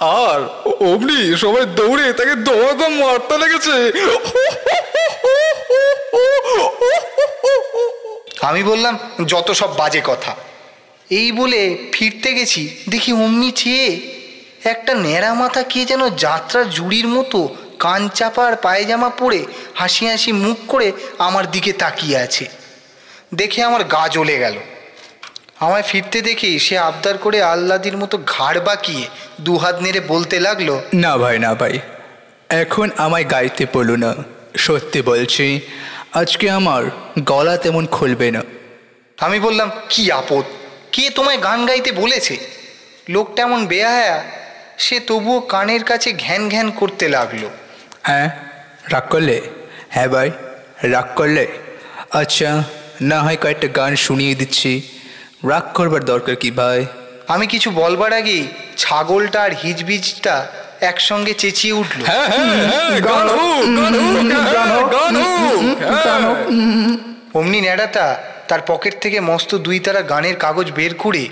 আর অমনি সবাই দৌড়ে তাকে দৌড়াদম মারতে লেগেছে। আমি বললাম, যত সব বাজে কথা। এই বলে ফিরতে গেছি, দেখি অমনি চেয়ে একটা ন্যাড়া মাথা কে যেন যাত্রার জুড়ির মতো কান চাপার পায়জামা পরে হাসি হাসি মুখ করে আমার দিকে তাকিয়ে আছে। দেখে আমার গা জ্বলে গেল। আমায় ফিরতে দেখি সে আবদার করে আল্লাদির মতো ঘাড় বাঁকিয়ে দুহাত নেড়ে বলতে লাগল না ভাই না ভাই এখন আমায় গাইতে বলো না। সত্যি বলছি আজকে আমার গলা তেমন খুলবে না। আমি বললাম কি আপদ? কে তোমায় গান গাইতে বলেছে? লোকটা এমন বেহায়া সে তবুও কানের কাছে ঘ্যান ঘ্যান করতে লাগল। হ্যাঁ রাগ করলে? হ্যাঁ ভাই রাগ করলে। আচ্ছা না হয় কয়েকটা গান শুনিয়ে দিচ্ছি। রাগ করবার দরকার কি ভাই? আমি কিছু বলবার আগেই ছাগলটা আর হিজবিজটা একসঙ্গে চেঁচিয়ে উঠল। হ্যাঁ হ্যাঁ হ্যাঁ। অমনি ন্যাড়াটা তার পকেট থেকে মস্ত দুই তারা গানের কাগজ বের করে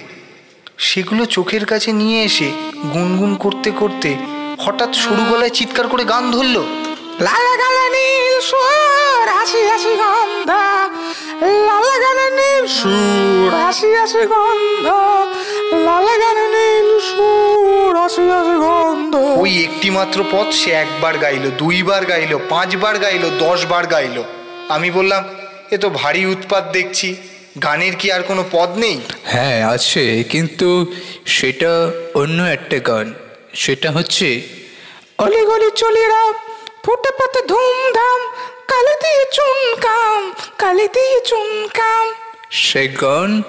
সেগুলো চোখের কাছে নিয়ে এসে গুনগুন করতে করতে হঠাৎ সরু গলায় চিৎকার করে গান ধরলো। লাল গালে নীল হাসি হাসি গন্ধ লাল গালে নীল সুর হাসি হাসি গন্ধ লাল গালে নীল সুর হাসি হাসি গন্ধ। ওই একটি মাত্র পথ সে একবার গাইলো দুইবার গাইলো পাঁচবার গাইলো দশবার গাইলো। আমি বললাম এ তো ভারী উৎপাত দেখছি গানের কি আর কোনো পদ নেই? হ্যাঁ আছে কিন্তু সেটা অন্য একটা গান। সেটা হচ্ছে অলি গলি চলিরা ফুটে পাতে ধুমধাম কালি দিয়ে চুনকাম কালি দিয়ে চুনকাম। সে গান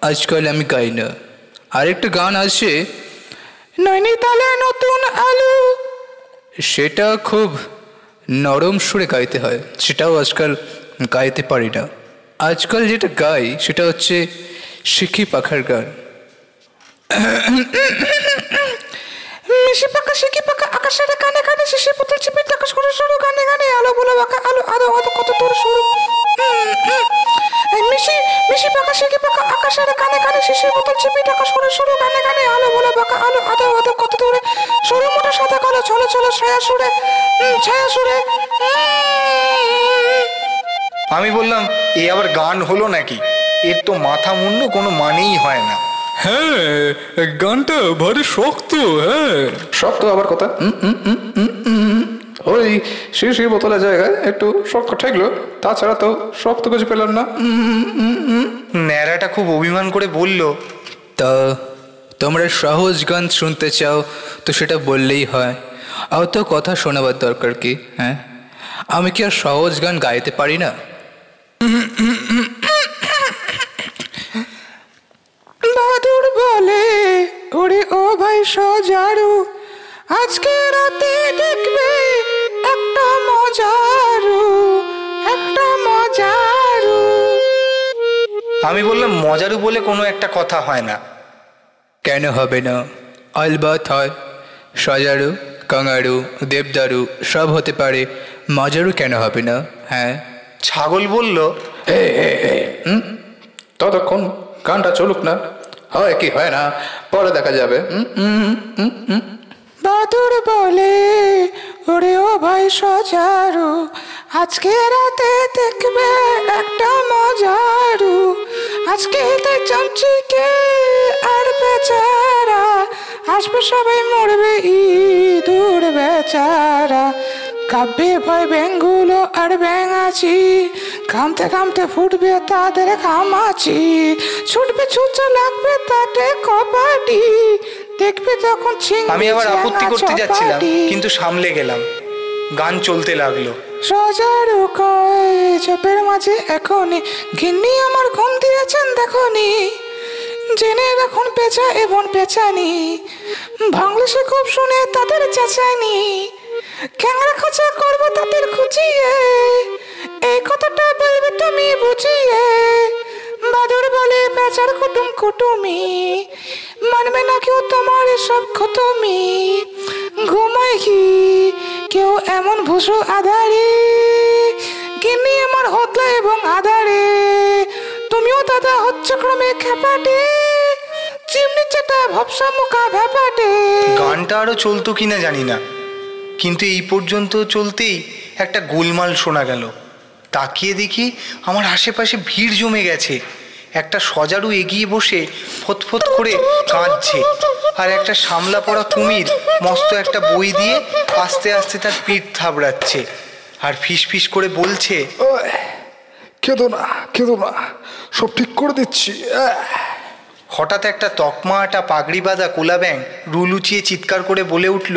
আজকাল আমি গাই না। আরেকটা গান আছে। নৈনিতালে নতুন আলু। সেটা খুব নরম সুরে গাইতে হয়। সেটাও আজকাল গাইতে পারি না। আজকাল যেটা গাই সেটা হচ্ছে শিখি পাখার গান। মিশি পাকা শিকি পাকা? আকাশের কানে কানে শিশি পুতুল চিপি টাকা সরু সরু গানে গানে আলো বলে বাঁকা আলো আলো আলো, কত দূর সরু। মিশি মিশি পাকা শিকি পাকা? আকাশের কানে কানে শিশি পুতুল চিপি টাকা সরু সরু গানে গানে আলো বলে বাঁকা আলো আলো আলো, কত দূরে সরু। মোটা সাদা কালো, চলো চলো, ছায়া সুরে ছায়া সুরে। আমি বললাম, এ আবার গান হলো নাকি? এর তো মাথা মুন্ড কোনো মানেই হয় না। হ্যাঁ গানটা ভারী শক্ত হ্যাঁ। শক্ত আবার কথা। ওই শিশি বোতলের জায়গায় একটু শক্ত ঠেকলো তাছাড়া তো শক্ত কিছু পেলাম না। ন্যাড়াটা খুব অভিমান করে বলল তা তোমরা সহজ গান শুনতে চাও তো সেটা বললেই হয়। অত কথা শোনাবার দরকার কি হ্যাঁ? আমি কি আর সহজ গান গাইতে পারি না বাদুর বলে ভাই সজারু আজকে রাতে দেখবে একটা মজারু একটা মজারু। আমি বললাম মজারু বলে কোনো একটা কথা হয় না। কেন হবে না? আলবাত হয়। সজারু কাঙারু দেবদারু সব হতে পারে। মজারু কেন হবে না? হ্যাঁ? ছাগল বলল ততক্ষণ গানটা চলুক না। হয় কি, হয় না? পরে দেখা যাবে। বাদুর বলে, ওরে ও ভাই সজারু, আজকে রাতে দেখবে একটা মজারু। আজকে তো চামচিকে আর বেচারা, আসবে সবাই মরবে ইঁদুর বেচারা। কাব্যে ভয় ব্যাঙগুলো আর ব্যাং আছি ঘামতে ঘামতে ফুটবে তাদের ঘামাচি ছুটবে ছুচে লাগবে তাতে কবাডি দেখবে তখন আমি আবার আপত্তি করতে যাচ্ছিলাম কিন্তু সামলে গেলাম। গান চলতে লাগল। সজারু কয় চোপের মাঝে এখনই। ঘিন্নি আমার ঘুম দিয়েছেন দেখনি। জেনে রাখুন পেঁচা এবং পেঁচানি। সে খুব শুনে তাদের চেঁচায়নি। ক্যাংরা খোঁচা করব তাদের খুঁচিয়ে। এই কথাটা বলবে তুমি বুঝিয়ে। বাদুর বলে বেচার কুটুম কুটুমি। মানবে না কেউ তোমার এসব খতমি। ঘুমায় কি? কেউ এমন ভুষো আধারে। গিন্নি আমার হতলা এবং আধারে। তুমিও দাদা হচ্ছে ক্রমে খেপাটে। চিমনি চাটা ভবসা মুখা ভ্যাপাটে গানটা আরও চলতো কিনা জানি না। কিন্তু এই পর্যন্ত চলতেই একটা গোলমাল শোনা গেল। তাকিয়ে দেখি আমার আশেপাশে ভিড় জমে গেছে। একটা সজারু এগিয়ে বসে ফতফত করে কাঁদছে। আর একটা সামলা পড়া কুমির মস্ত একটা বই দিয়ে আস্তে আস্তে তার পিঠ থাবড়াচ্ছে। আর ফিস ফিস করে বলছে কেঁদো না কেঁদো না সব ঠিক করে দিচ্ছি। হঠাৎ একটা তকমা আটা পাগড়ি বাঁধা কোলা ব্যাং রুলুচিয়ে চিৎকার করে বলে উঠল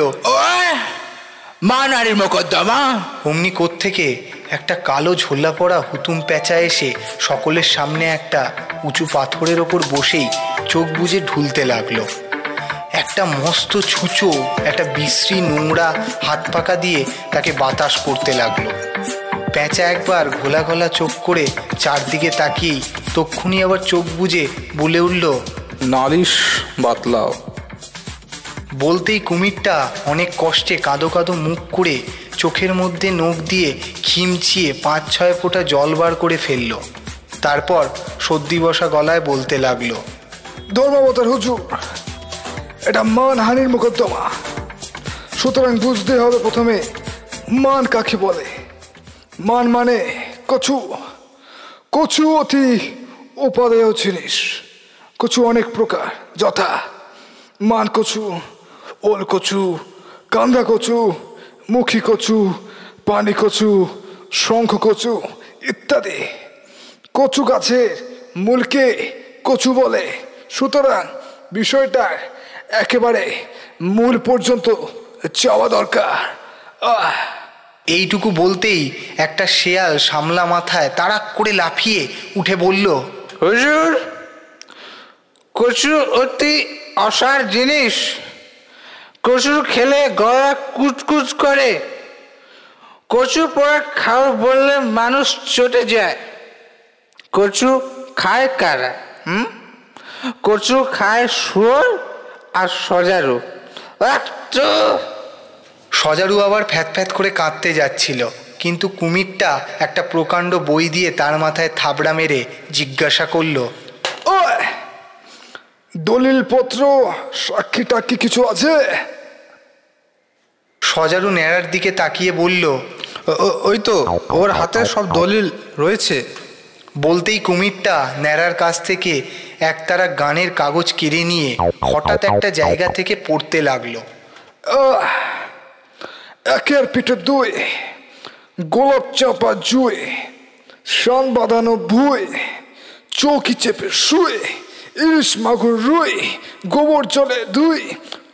মা নারীর মোকদ্দমা। অমনি থেকে একটা কালো ঝোলা পড়া হুতুম প্যাঁচা এসে সকলের সামনে একটা উঁচু পাথরের ওপর বসেই চোখ বুজে ঢুলতে লাগল। একটা মস্ত ছুঁচো একটা বিশ্রী নোংরা হাত পাকা দিয়ে তাকে বাতাস করতে লাগল। প্যাঁচা একবার ঘোলা ঘোলা চোখ করে চারদিকে তাকিয়েই তক্ষুনি আবার চোখ বুজে বলে উঠল নালিশ বাতলাও। বলতেই কুমিরটা অনেক কষ্টে কাঁদো কাঁদো মুখ করে চোখের মধ্যে নখ দিয়ে খিমচিয়ে পাঁচ ছয় ফোঁটা জল বার করে ফেলল। তারপর সর্দি বসা গলায় বলতে লাগল ধর্মাবতার হুজুর। এটা মান হানির মোকদ্দমা। সুতরাং বুঝতে হবে প্রথমে মান কাকে বলে। মান মানে কচু। কচু অতি উপাদেয় জিনিস। কচু অনেক প্রকার, যথা। মান কচু ওল কচু কান্দা কচু মুখী কচু পানি কচু শঙ্খ কচু ইত্যাদি। কচু গাছের মূলকে কচু বলে। সুতরাং বিষয়টা একেবারে মূল পর্যন্ত যাওয়া দরকার। আহ! এইটুকু বলতেই একটা শেয়াল সামলা মাথায় তাড়াক করে লাফিয়ে উঠে বলল হুজুর কচু অতি অসার জিনিস। কচু খেলে গলা কুচকুচ করে। কচু পরে খাও বললে মানুষ চটে যায়। কচু খায় কারা হুম? কচু খায় শুয়োর আর সজারু। সজারু আবার ফ্যাত ফ্যাত করে কাঁদতে যাচ্ছিল কিন্তু কুমিরটা একটা প্রকাণ্ড বই দিয়ে তার মাথায় থাবড়া মেরে জিজ্ঞাসা করল ওই দলিল পত্র সাক্ষী টাক্ষী কিছু আছে? সজারু ন্যাড়ার দিকে তাকিয়ে বলল ওই তো, ওর হাতে সব দলিল রয়েছে। বলতেই কুমিরটা ন্যাড়ার কাছ থেকে একতারা গানের কাগজ কেড়ে নিয়ে হঠাৎ একটা জায়গা থেকে পড়তে লাগল। একের পিঠে দুই, গোলাপ চাপা জুয়ে শান বাঁধানো ভুই, চৌকি চেপে শুয়ে, ইলিশ মাগুর রুই, গোবর জলে ধুই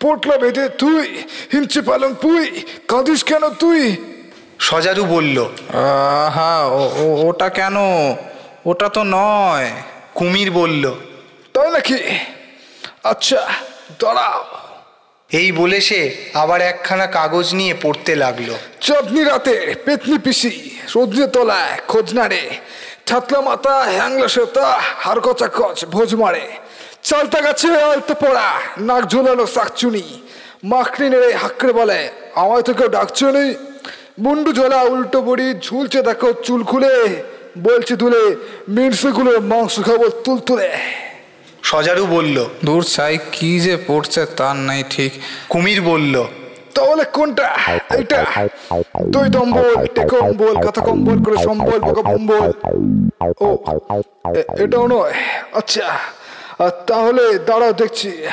পোটলা বেঁধে তুই হিঞ্চে পালং পুই কাঁদিস কেন তুই? সজারু বলল হ্যাঁ ওটা কেন? ওটা তো নয়। কুমির বলল তাই নাকি? আচ্ছা দাঁড়াও। এই বলে সে আবার একখানা কাগজ নিয়ে পড়তে লাগল। চাঁদনি রাতে পেতনি পিসি সজনে তলায় খোঁজ নাড়ে। ছাতলা মাথা হ্যাংলা সেতা হার কচা কচ ভোজ মারে। চালতা গাছে আলতে পড়া নাক ঝোলানো শাকচুনি। মাখনি নেড়ে হাকড়ে বলে আমায় তো কেউ ডাকছো নেই। মুন্ডু ঝোলা উল্টো বড়ি ঝুলছে দেখো চুল খুলে। বলছে তুলে মিনসেগুলো মাংস খাব তুল তুলে। সজারু বলল দূর ছাই কি যে পড়ছে তার নাই ঠিক। কুমির বলল তাহলে কোনটা? এইটা। তুই দম্বল টেকো কম্বল কথা কম্বল করে সম্বল বোকা বম্বল ও এটাও নয়। আচ্ছা তাহলে দাঁড়াও দেখছি।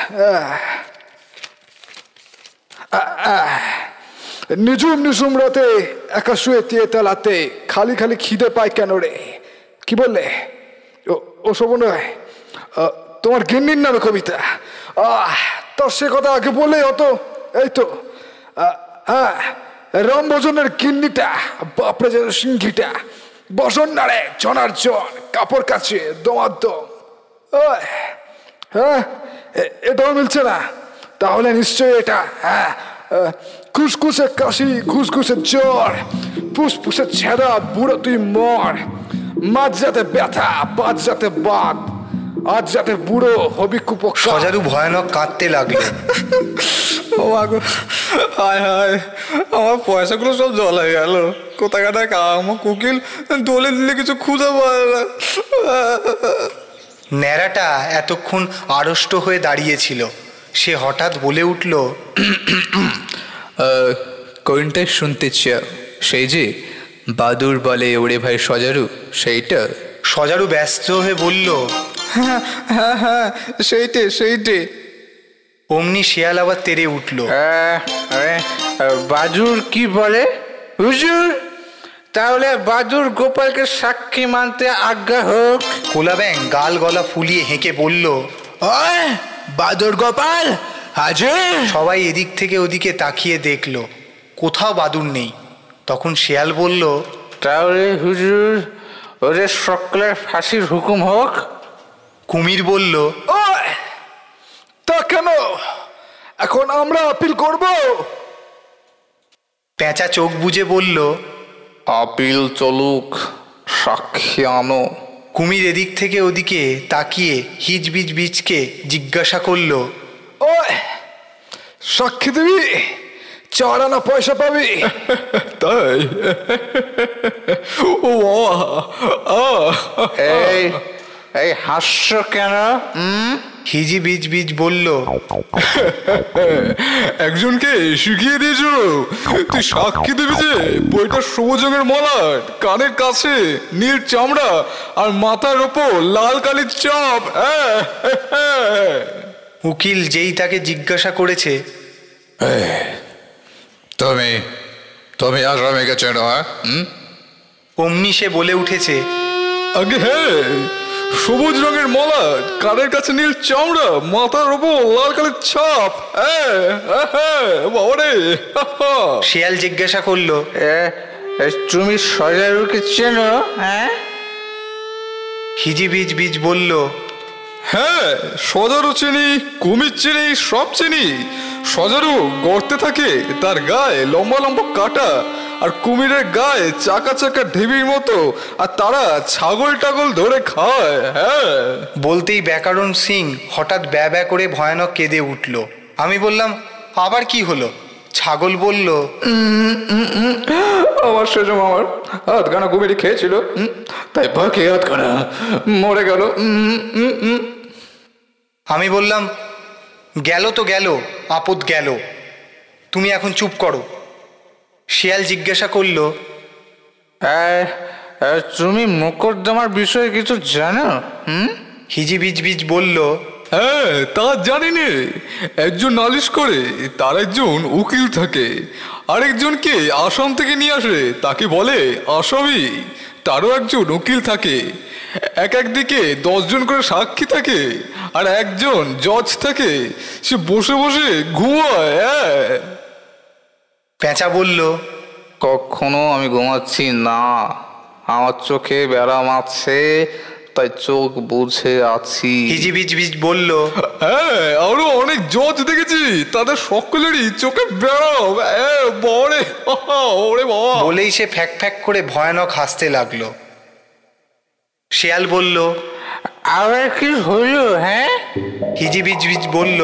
নিঝুম নিঝুম রাতে একা শুয়ে তিয়ে তেলাতে খালি খালি খিদে পায় কেন রে? কি বললে? ও- ওসব নয়। তোমার গিন্নির নামে কবিতা। আহ, তার সে কথা আগে বলে অত, এই তো। হ্যাঁ রামভোজনের গিন্নিটা, বাপরে যেন সিংহিটা। বসন নাড়ে জনার জন কাপড় কাছে দমার দম হ্যাঁ এটাও মিলছে না। তাহলে নিশ্চয়ই এটা হ্যাঁ খুসখুসে কাশি খুসখুসে জ্বর ফুসফুসে ছেঁড়া বুড়ো তুই মর। মাঝ যাতে ব্যথা বাদ যাতে বাদ আজ যাতে বুড়ো হবি কুপক সজারু ভয়ানক কাঁদতে লাগল। ও আগো হায় হায় আমার পয়সাগুলো সব জল হয়ে গেল কোথাকাটা আমার কুকিল দলে দিলে কিছু খুঁজে পায় না। ন্যাড়াটা এতক্ষণ আড়ষ্ট হয়ে দাঁড়িয়েছিল। সে হঠাৎ বলে উঠল কোনটাই শুনতে চাও? সেই যে বাদুর বলে ওরে ভাই সজারু সেইটা? সজারু ব্যস্ত হয়ে বলল হ্যাঁ হ্যাঁ হ্যাঁ সেইটে সেইটে। অমনি শিয়াল আবার তেরে উঠল। আরে, বাদুর কি বলে? হুজুর! তাহলে বাদুর গোপালকে সাক্ষী মানতে আজ্ঞা হোক। কোলা ব্যাং গাল গলা ফুলিয়ে হেঁকে বলল ওই বাদর গোপাল হাজির? সবাই এদিক থেকে ওদিকে তাকিয়ে দেখল কোথাও বাদুর নেই। তখন শিয়াল বলল তাহলে হুজুর ওদের সকলের ফাঁসির হুকুম হোক? কুমির বলল ওই তা কেন? এখন আমরা আপিল করব? পেঁচা চোখ বুজে বলল আপিল চলুক সাক্ষী আনো। কুমির এদিক থেকে ওদিকে তাকিয়ে হিজবিজ বিজকে জিজ্ঞাসা করল ও সাক্ষী দিবি চার আনা পয়সা পাবি? তাই? ও এই এই হাস্য কেন? হুম হিজি বিজ বিজ বলল একজনকে শিখিয়ে দিয়েছ তুই সাক্ষী দিবি যে বইটা সবুজ রঙের মলাট কানের কাছে নীল চামড়া আর মাথার ওপর লাল কালির চাপ হ্যাঁ। উকিল যেই তাকে জিজ্ঞাসা করেছে তুমি তুমি আসামিকে চেনো হ্যাঁ? অমনি সে বলে উঠেছে আগে হ্যাঁ সবুজ রঙের মলা কানের কাছে নীল চামড়া মাথার ওপর লাল কালের ছাপ হ্যাঁ হ্যাঁ, হ্যাঁ বাবারে। শিয়াল জিজ্ঞাসা করল তুমি সজারুকে চেনো হ্যাঁ হিজি বীজ বীজ বলল হ্যাঁ সজারু চিনি কুমির চিনি সব চিনি। সজারু গর্তে থাকে তার গায়ে লম্বা লম্বা কাটা আর কুমিরের গায়ে চাকা চাকা ঢিবির মতো আর তারা ছাগল টাগল ধরে খায় হ্যাঁ। বলতেই ব্যাকরণ সিং হঠাৎ ব্যা ব্যা করে ভয়ানক কেঁদে উঠল। আমি বললাম আবার কি হলো? ছাগল বলল আমার সেজম আমার হাতখানা কুমিরি খেয়েছিল তাই বাকি হাতখানা মরে গেল। আমি বললাম গেল তো গেল আপদ গেল। তুমি এখন চুপ করো। শিয়াল জিজ্ঞাসা করল তুমি মোকদ্দমার বিষয়ে কিছু জানো? হুম? হিজি বীজ বীজ বলল হ্যাঁ তা জানি নে একজন নালিশ করে তার একজন উকিল থাকে। আরেকজনকে আসাম থেকে নিয়ে আসে তাকে বলে আসামি। তারও একজন উকিল থাকে। এক একদিকে দশজন করে সাক্ষী থাকে আর একজন জজ থাকে। সে বসে বসে ঘুমায় হ্যাঁ। পেঁচা বলল, কখনো আমি ঘুমাচ্ছি না। আমার চোখে বেড়া আছে তাই চোখ বুঝে আছি। হিজি বীজ বীজ বলল হ্যাঁ আরও অনেক জজ দেখেছি। তাদের সকলেরই চোখে বেড়াও হ্যাঁ বড়ে ওরে বাবা। বলেই সে ফ্যাক ফ্যাক করে ভয়ানক হাসতে লাগল। শিয়াল বলল আবার কি হলো হ্যাঁ? হিজি বীজ বীজ বলল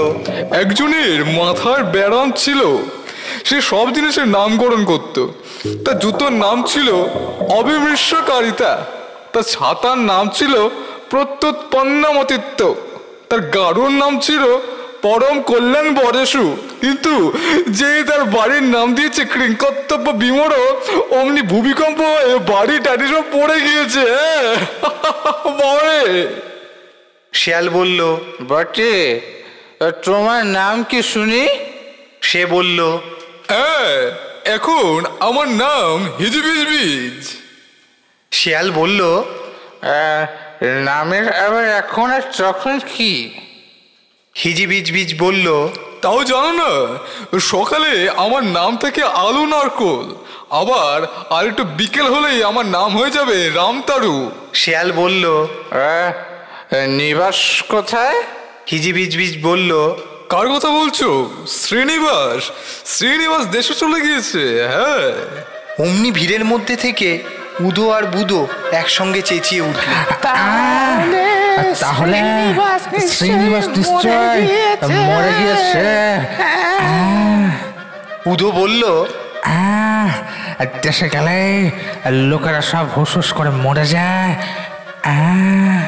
একজনের মাথার ব্যারাম ছিল। সে সব জিনিসের নামকরণ করত। তার জুতোর নাম ছিল অবিমৃষ্যকারিতা তার ছাতার নাম ছিল প্রত্যুৎপন্নমতিত্ব। তার গাড়ুর নাম ছিল পরম কল্যাণ বরেশু। কিন্তু যে তার বাড়ির নাম দিয়েছে কৃঙ্কর্তব্য বিমর অমনি ভূমিকম্প হয়ে বাড়ি টাড়ি সব পড়ে গিয়েছে হ্যাঁ? বরে। শিয়াল বলল বটে তোমার নাম কি শুনি? সে বলল হ্যাঁ এখন আমার নাম হিজবিজবিজ। বীজ শিয়াল বলল নামের আবার এখন আর তখন কি? হিজি বীজ বীজ বলল তাও জানো না সকালে আমার নাম থেকে আলু নারকোল আবার আর একটু বিকেল হলেই আমার নাম হয়ে যাবে রামতারু। শিয়াল বলল নিবাস কোথায়? হিজি বীজ বীজ বলল কার কথা বলছো? শ্রীনিবাস শ্রীনিবাস দেশে চলে গিয়েছে হ্যাঁ। অমনি ভিড়ের মধ্যে থেকে উদো আর বুদো একসঙ্গে চেঁচিয়ে উঠল। তাহলে শ্রীনিবাস নিশ্চয় মরে গিয়েছে। উদো বলল আহ, দেশে গেলে লোকেরা সব হুসুস করে মরে যায়। আহ,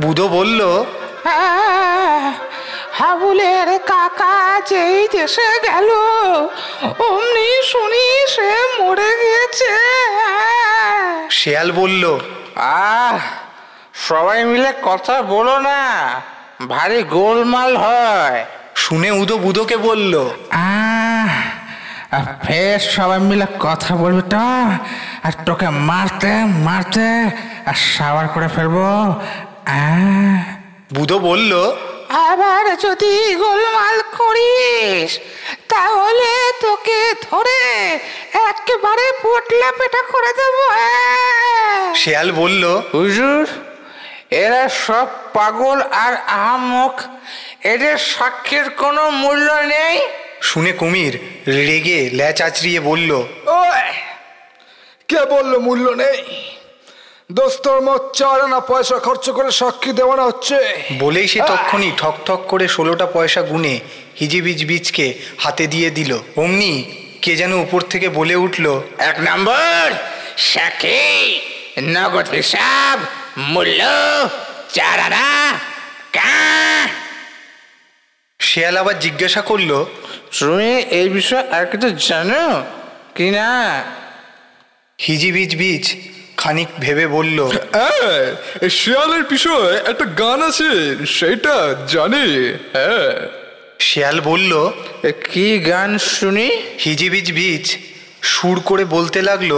বুদো বলল হাবুলের কাকা যেই দেশে গেল অমনি শুনি সে মরে গেছে। শিয়াল বলল আহ সবাই মিলে কথা বলো না ভারী গোলমাল হয়। শুনে উদো বুদোকে বলল আহ, ফের সবাই মিলে কথা বলবে তো আর তোকে মারতে মারতে আর সাবার করে ফেলব। আহ। বুদো বলল আবার যদি গোলমাল করিস তাহলে তোকে ধরে একেবারে পোটলা পেটা করে দেবো আহ। শিয়াল বলল হুজুর এরা সব পাগল আর আহামক। এদের সাক্ষীর কোনো মূল্য নেই। শুনে কুমির রেগে ল্যাচ আচড়িয়ে বলল ওই কে বলল মূল্য নেই। দোস্তর মত চার আনা পয়সা খরচ করে সাক্ষী দেওয়ানো হচ্ছে। বলেই সে তক্ষণি ঠক ঠক করে ষোলোটা পয়সা গুনে হিজিবিজ বীজকে হাতে দিয়ে দিল। অমনি কে যেন উপর থেকে বলে উঠল এক নম্বর সাক্ষী নগদ হিসাব মূল্য চার আনা কা। শিয়াল আবার জিজ্ঞাসা করল তুমি এই বিষয়ে আর কিছু জানো? কি না? হিজিবিজ বীজ খানিক ভেবে বলল হ্যাঁ শিয়ালের বিষয়ে একটা গান আছে সেটা জানি হ্যাঁ। শিয়াল বলল এ কি গান শুনি? হিজিবিজ বিজ সুর করে বলতে লাগল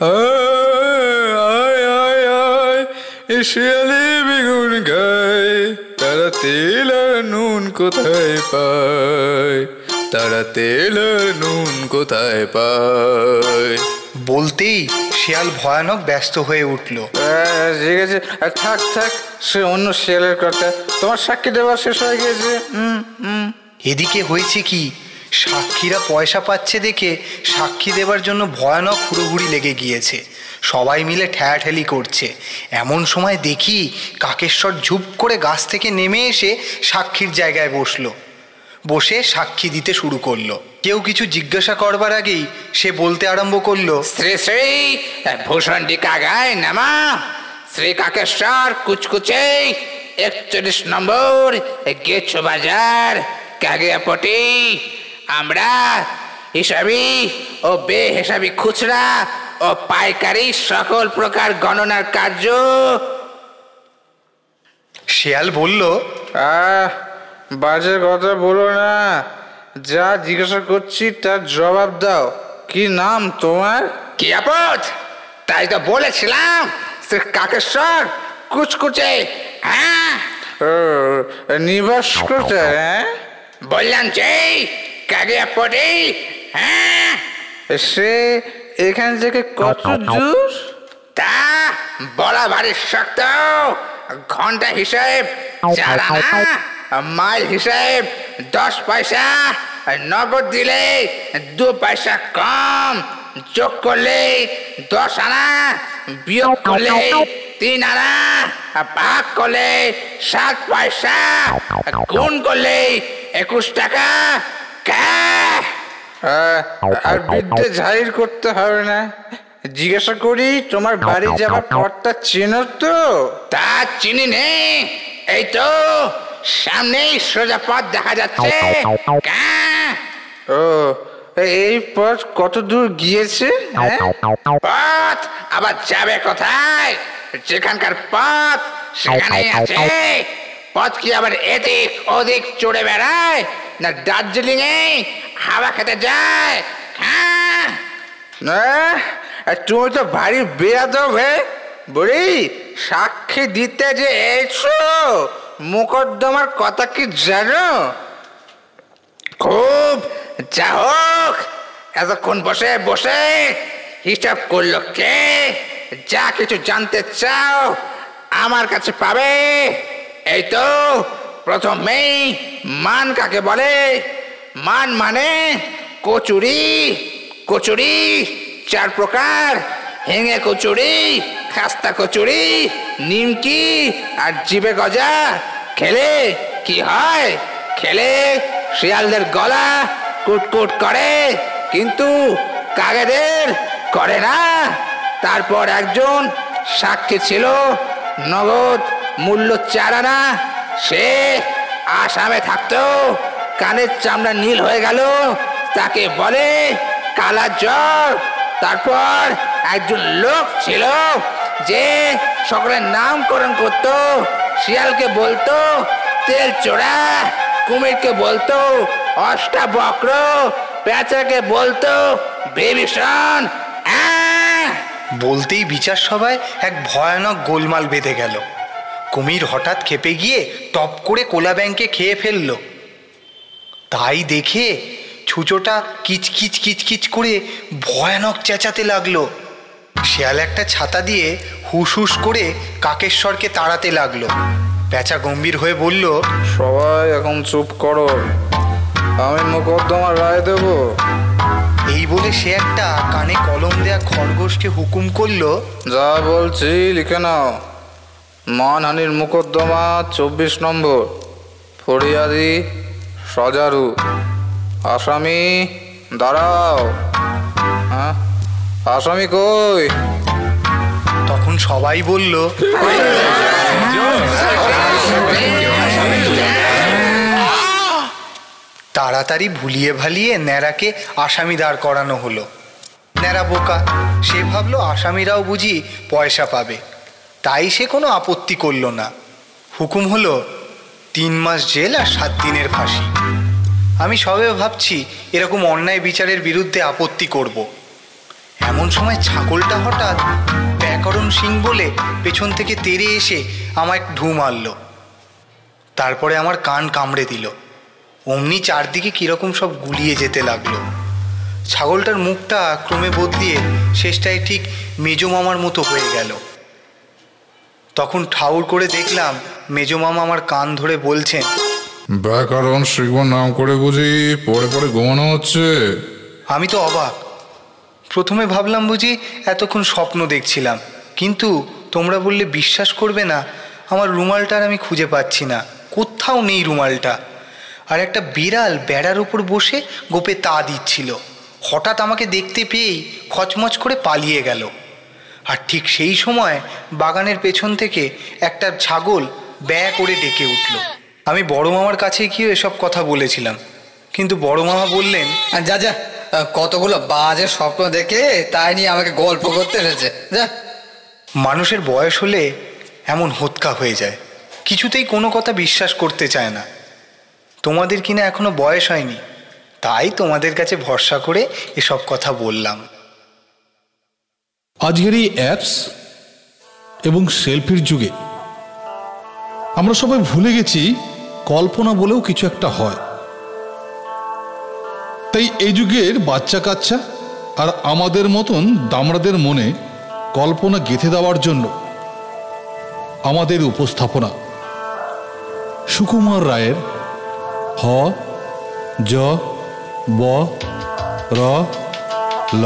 আয় আয় আয় আয় এ শিয়ালে বেগুন গায় তারা তেল আর নুন কোথায় পায়? তারা তেল আর নুন কোথায় পায়? বলতেই শিয়াল ভয়ানক ব্যস্ত হয়ে উঠল। ঠিক আছে থাক থাক সে অন্য শিয়ালের কথা। তোমার সাক্ষী দেওয়া শেষ হয়ে গেছে। হুম হুম। এদিকে হয়েছে কি? সাক্ষীরা পয়সা পাচ্ছে দেখে সাক্ষী দেবার জন্য ভয়ানক হুড়োহুড়ি লেগে গিয়েছে। সবাই মিলে ঠেলাঠেলি করছে। এমন সময় দেখি কাকেশ্বর ঝুপ করে গাছ থেকে নেমে এসে সাক্ষীর জায়গায় বসল। বসে সাক্ষী দিতে শুরু করল। কেউ কিছু জিজ্ঞাসা করবার আগেই সে বলতে আরম্ভ করল শ্রী শ্রী ভূষণটি কাগায় নামা। শ্রী কাকেশ্বর কুচকুচে একচল্লিশ নম্বর গেছো বাজার কাগিয়াপটি। আমরা হিসাবি ও বেহিসাবি খুচরা ও পাইকারি সকল প্রকার গণনার কার্য শেয়াল বলল আহ বাজে কথা বলো না। যা জিজ্ঞাসা করছি তার জবাব দাও। কি নাম তোমার? কি আপদ? তাই তো বলেছিলাম শ্রী কাকেশ্বর কুচকুচে হ্যাঁ? নিবাস কোথায় হ্যাঁ? বললাম যে কাগিয়াপটি হ্যাঁ? সে এখান থেকে কত দূর? তা বলা ভারী শক্ত। ঘণ্টা হিসেব আনা মাইল হিসেব দশ পয়সা নগদ দিলে দু পয়সা কম যোগ করলে দশ আনা বিয়োগ করলে তিন আনা ভাগ করলে সাত পয়সা গুণ করলে একুশ টাকা আর বিদ্যে জাহির করতে হবে না। জিজ্ঞাসা করি তোমার বাড়ি যাবার পথটা চেনো তো? তা চিনি নেই এই তো। সামনেই সোজা পথ দেখা যাচ্ছে? ও এই পথ কত দূর গিয়েছে হ্যাঁ? পথ আবার যাবে কোথায়? যেখানকার পথ সেখানেই আছে। পথ কি আবার এদিক ওদিক চড়ে বেড়ায় না দার্জিলিং এ হাওয়া খেতে যায়? হ্যাঁ না? তুমি তো ভারী বেয়াদব হে। বুড়ি সাক্ষী দিতে যে এসো। মোকদ্দমার কথা কি জানো? খুব যা হোক এতক্ষণ বসে বসে হিসাব করল কে? যা কিছু জানতে চাও আমার কাছে পাবে। এই তো প্রথমেই মান কাকে বলে? মান মানে কচুরি কচুরি চার প্রকার। হেঙে কচুরি, খাস্তা কচুরি, নিমকি আর জিবে গজা। খেলে কি হয়? খেলে শিয়ালদের গলা কুটকুট করে, কিন্তু কাগেদের করে না। তারপর একজন সাক্ষী ছিল, নগদ মূল্য চারানা সে আসামে থাকতো, কানের চামড়া নীল হয়ে গেল, তাকে বলে কালা জ্বর। তারপর একজন লোক ছিল যে সকলের নামকরণ করতো, শিয়ালকে বলতো, তেল চোরা, কুমিরকে বলতো অষ্টাবক্র পেঁচাকে বলতো আহ! বলতেই বিচার সভায় এক ভয়ানক গোলমাল বেঁধে গেল। কুমির হঠাৎ খেপে গিয়ে টপ করে কোলা ব্যাংকে খেয়ে ফেলল। তাই দেখে ছুচোটা কিচকিচ কিচকিচ করে ভয়ানক চেঁচাতে লাগল। শেয়াল একটা ছাতা দিয়ে হুস হুস করে কাকেশ্বরকে তাড়াতে লাগল। পেঁচা গম্ভীর হয়ে বলল সবাই এখন চুপ করো। আমি মোকদ্দমা রায় দেবো। এই বলে সে একটা কানে কলম দেয়া খরগোশকে হুকুম করল যা বলছি লিখে নাও। মানহানির মোকদ্দমা চব্বিশ নম্বর ফরিয়াদি সজারু। আসামি দাঁড়াও। হ্যাঁ? আসামি কই? তখন সবাই বলল, তাড়াতাড়ি ভুলিয়ে ভালিয়ে ন্যাড়াকে আসামি দাঁড় করানো হলো। ন্যাড়া বোকা, সে ভাবলো আসামিরাও বুঝি পয়সা পাবে। তাই সে কোনো আপত্তি করল না। হুকুম হলো, তিন মাস জেল আর সাত দিনের ফাঁসি। আমি সবে ভাবছি, এরকম অন্যায় বিচারের বিরুদ্ধে আপত্তি করব। এমন সময় ছাগলটা হঠাৎ ব্যাকরণ সিং বলে পেছন থেকে তেড়ে এসে আমায় ঢু মারল। তারপরে আমার কান কামড়ে দিল। অমনি চারদিকে কীরকম সব গুলিয়ে যেতে লাগল। ছাগলটার মুখটা ক্রমে বদলিয়ে শেষটায় ঠিক মেজো মামার মতো হয়ে গেল। তখন ঠাউর করে দেখলাম মেজো মামা আমার কান ধরে বলছেন ব্যাকরণ শিখবার নাম করে বুঝি পরে পরে ঘুমানো হচ্ছে। আমি তো অবাক। প্রথমে ভাবলাম বুঝি এতক্ষণ স্বপ্ন দেখছিলাম। কিন্তু তোমরা বললে বিশ্বাস করবে না, আমার রুমালটার আমি খুঁজে পাচ্ছি না। কোথাও নেই রুমালটা। আর একটা বিড়াল বেড়ার উপর বসে গোপে তা দিচ্ছিল। হঠাৎ আমাকে দেখতে পেয়েই খচমচ করে পালিয়ে গেল। আর ঠিক সেই সময় বাগানের পেছন থেকে একটা ছাগল ব্যয় করে ডেকে উঠল। আমি বড় মামার কাছে গিয়ে এসব কথা বলেছিলাম। কিন্তু বড় মামা বললেন যা যা। কতগুলো বাজে স্বপ্ন দেখে তাই নিয়ে আমাকে গল্প করতে এসেছে। যা। মানুষের বয়স হলে এমন হোৎকা হয়ে যায় কিছুতেই কোনো কথা বিশ্বাস করতে চায় না। তোমাদের কিনা এখনও বয়স হয়নি তাই তোমাদের কাছে ভরসা করে এসব কথা বললাম। আজকের এই অ্যাপস এবং সেলফির যুগে আমরা সবাই ভুলে গেছি কল্পনা বলেও কিছু একটা হয়। তাই এই যুগের বাচ্চা কাচ্চা আর আমাদের মতন দামড়াদের মনে কল্পনা গেঁথে দেওয়ার জন্য আমাদের উপস্থাপনা। সুকুমার রায়ের হ, জ, ব, র, ল।